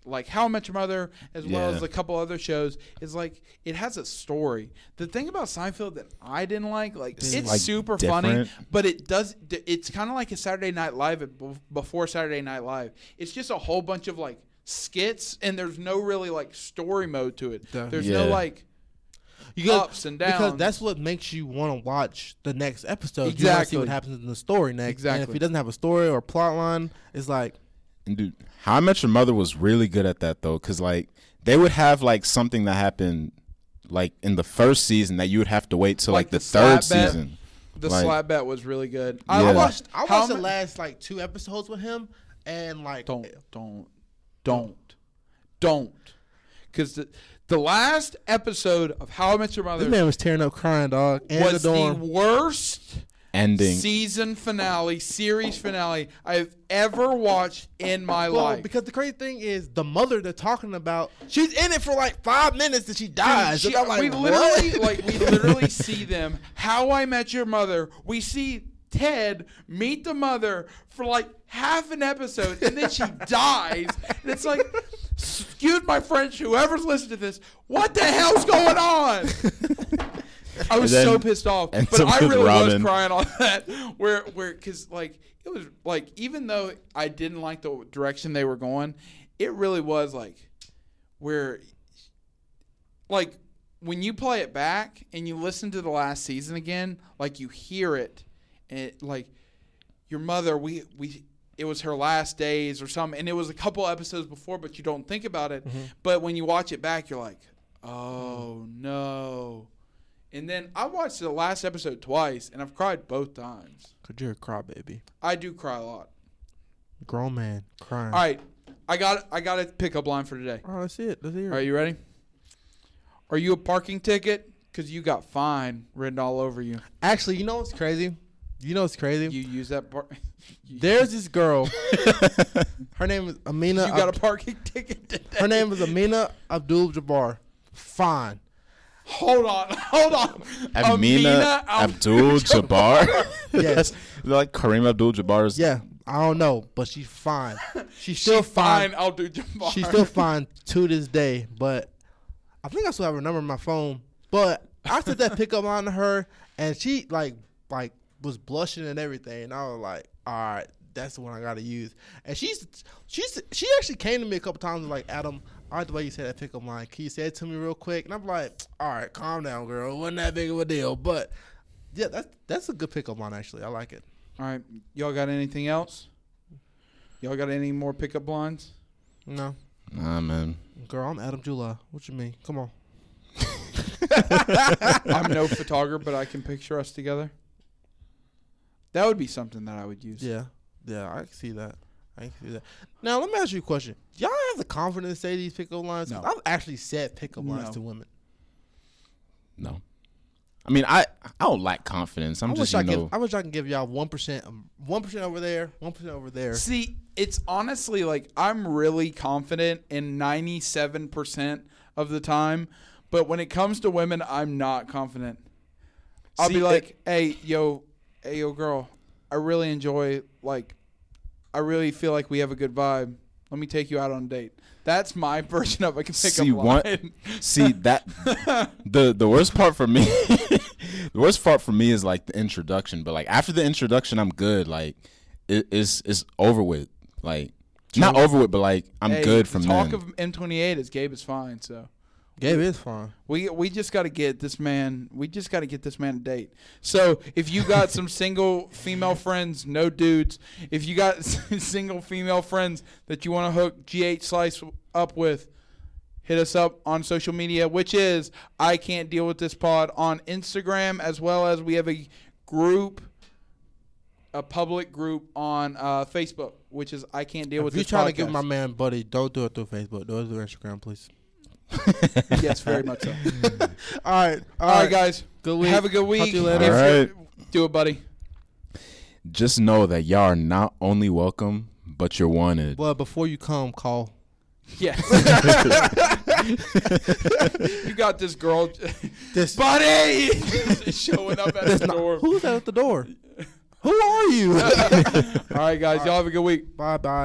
like How I Met Your Mother, as well Yeah. as a couple other shows, is like it has a story. The thing about Seinfeld that I didn't like, like It's, it's like, super funny, different. but it does. It's kind of like a Saturday Night Live at- bef- before Saturday Night Live. It's just a whole bunch of like skits, and there's no really like story mode to it. Yeah. There's no Yeah. like You got- ups and downs. Because that's what makes you want to watch the next episode. You want to see Exactly. what happens in the story next. And Exactly. if he doesn't have a story or a plot line, it's like And dude, How I Met Your Mother was really good at that though, because like they would have like something that happened like in the first season that you would have to wait till Like like, the, the third slap bet? season. the like- slap bet was really good. Yeah. I watched. I watched the last like two episodes with him, and like don't don't don't don't because the, the last episode of how i met your mother this man was tearing up crying, dog. And was the the worst Ending. season finale series finale i've ever watched in my well, life because the crazy thing is the mother they're talking about. She's in it for like five minutes and she Dude, dies. she- and like, we what? literally like we literally see them how i met your mother we see ted meet the mother for like half an episode and then she [LAUGHS] dies and it's like excuse my french whoever's listening to this what the hell's going on [LAUGHS] i was then- so pissed off but i really was crying on that where where because like it was like even though i didn't like the direction they were going it really was like where like when you play it back and you listen to the last season again, like you hear it, and it, like your mother, we we it was her last days or something, and it was a couple episodes before, but you don't think about it. But when you watch it back, you're like, oh no. And then I watched the last episode twice, and I've cried both times. Cause you're a crybaby, I do cry a lot. grown man crying. All right, I got I got a pickup line for today. All right, let's see it. Let's hear All right, it. you ready? Are you a parking ticket? Because you got fine written all over you. Actually, you know what's crazy? You know what's crazy? You use that part. [LAUGHS] There's this girl. [LAUGHS] [LAUGHS] her name is Amina. you got Ab- a parking ticket today. her name is Amina Abdul Jabbar. Fine. Hold on, [LAUGHS] hold on. Amina Abdul Jabbar. [LAUGHS] Yes. like Kareem Abdul Jabbar's. Yeah, I don't know, but she's fine. She's [LAUGHS] She's still fine. fine. I'll do Jabbar. She's still fine to this day, but I think I still have her number on my phone. But I sent that pickup on to her, and she like like was blushing and everything. And I was like, all right, that's the one I got to use. And she's she's she actually came to me a couple times like, Adam, I like the way you said that pickup line. Can you say it to me real quick? And I'm like, all right, calm down, girl. It wasn't that big of a deal, but yeah, that's that's a good pickup line actually. I like it. All right, y'all got anything else? Y'all got any more pickup lines? No, Nah, man. girl, I'm Adam Jula. What you mean? Come on. [LAUGHS] I'm no photographer, but I can picture us together. That would be something that I would use. Yeah, yeah, I see that. I can see that. Now let me ask you a question. Y'all have the confidence to say these pickup lines? 'Cause No. I've actually said pickup lines No. to women. No. I mean, I I don't lack confidence. I'm I just wish I you know. give. I wish I can give y'all one percent. Um, one percent over there. One percent over there. See, it's honestly like I'm really confident in 97% of the time, but when it comes to women, I'm not confident. I'll See, be it- like, "Hey, yo, hey, yo, girl, I really enjoy like, I really feel like we have a good vibe. Let me take you out on a date." That's my [LAUGHS] version of a pick See, one- line. See that [LAUGHS] the the worst part for me, [LAUGHS] the worst part for me is like the introduction. But like after the introduction, I'm good. Like it, it's it's over with. Like not over with, but like I'm Hey, good from talk then. of M28 is Gabe is fine, so. Gabe is fine. We we just got to get this man. We just got to get this man a date. So if you got some [LAUGHS] single female friends, no dudes. If you got [LAUGHS] single female friends that you want to hook GH Slice up with, hit us up on social media, which is I can't deal with this pod on Instagram as well as we have a group, a public group on uh, Facebook, which is I can't deal with. If with you this. trying to give podcast. my man buddy, don't do it through Facebook. Do it through Instagram, please. [LAUGHS] yes, very much so. [LAUGHS] All right. All right, guys. Good week. Have a good Talk week. to you later. If All you're- right. Do it, buddy. Just know that y'all are not only welcome, but you're wanted. Well, before you come, call. Yes. [LAUGHS] you got this girl, This, buddy, showing up at this the not, door. who's at the door? Who are you? All right, guys. Y'all have a good week. bye bye.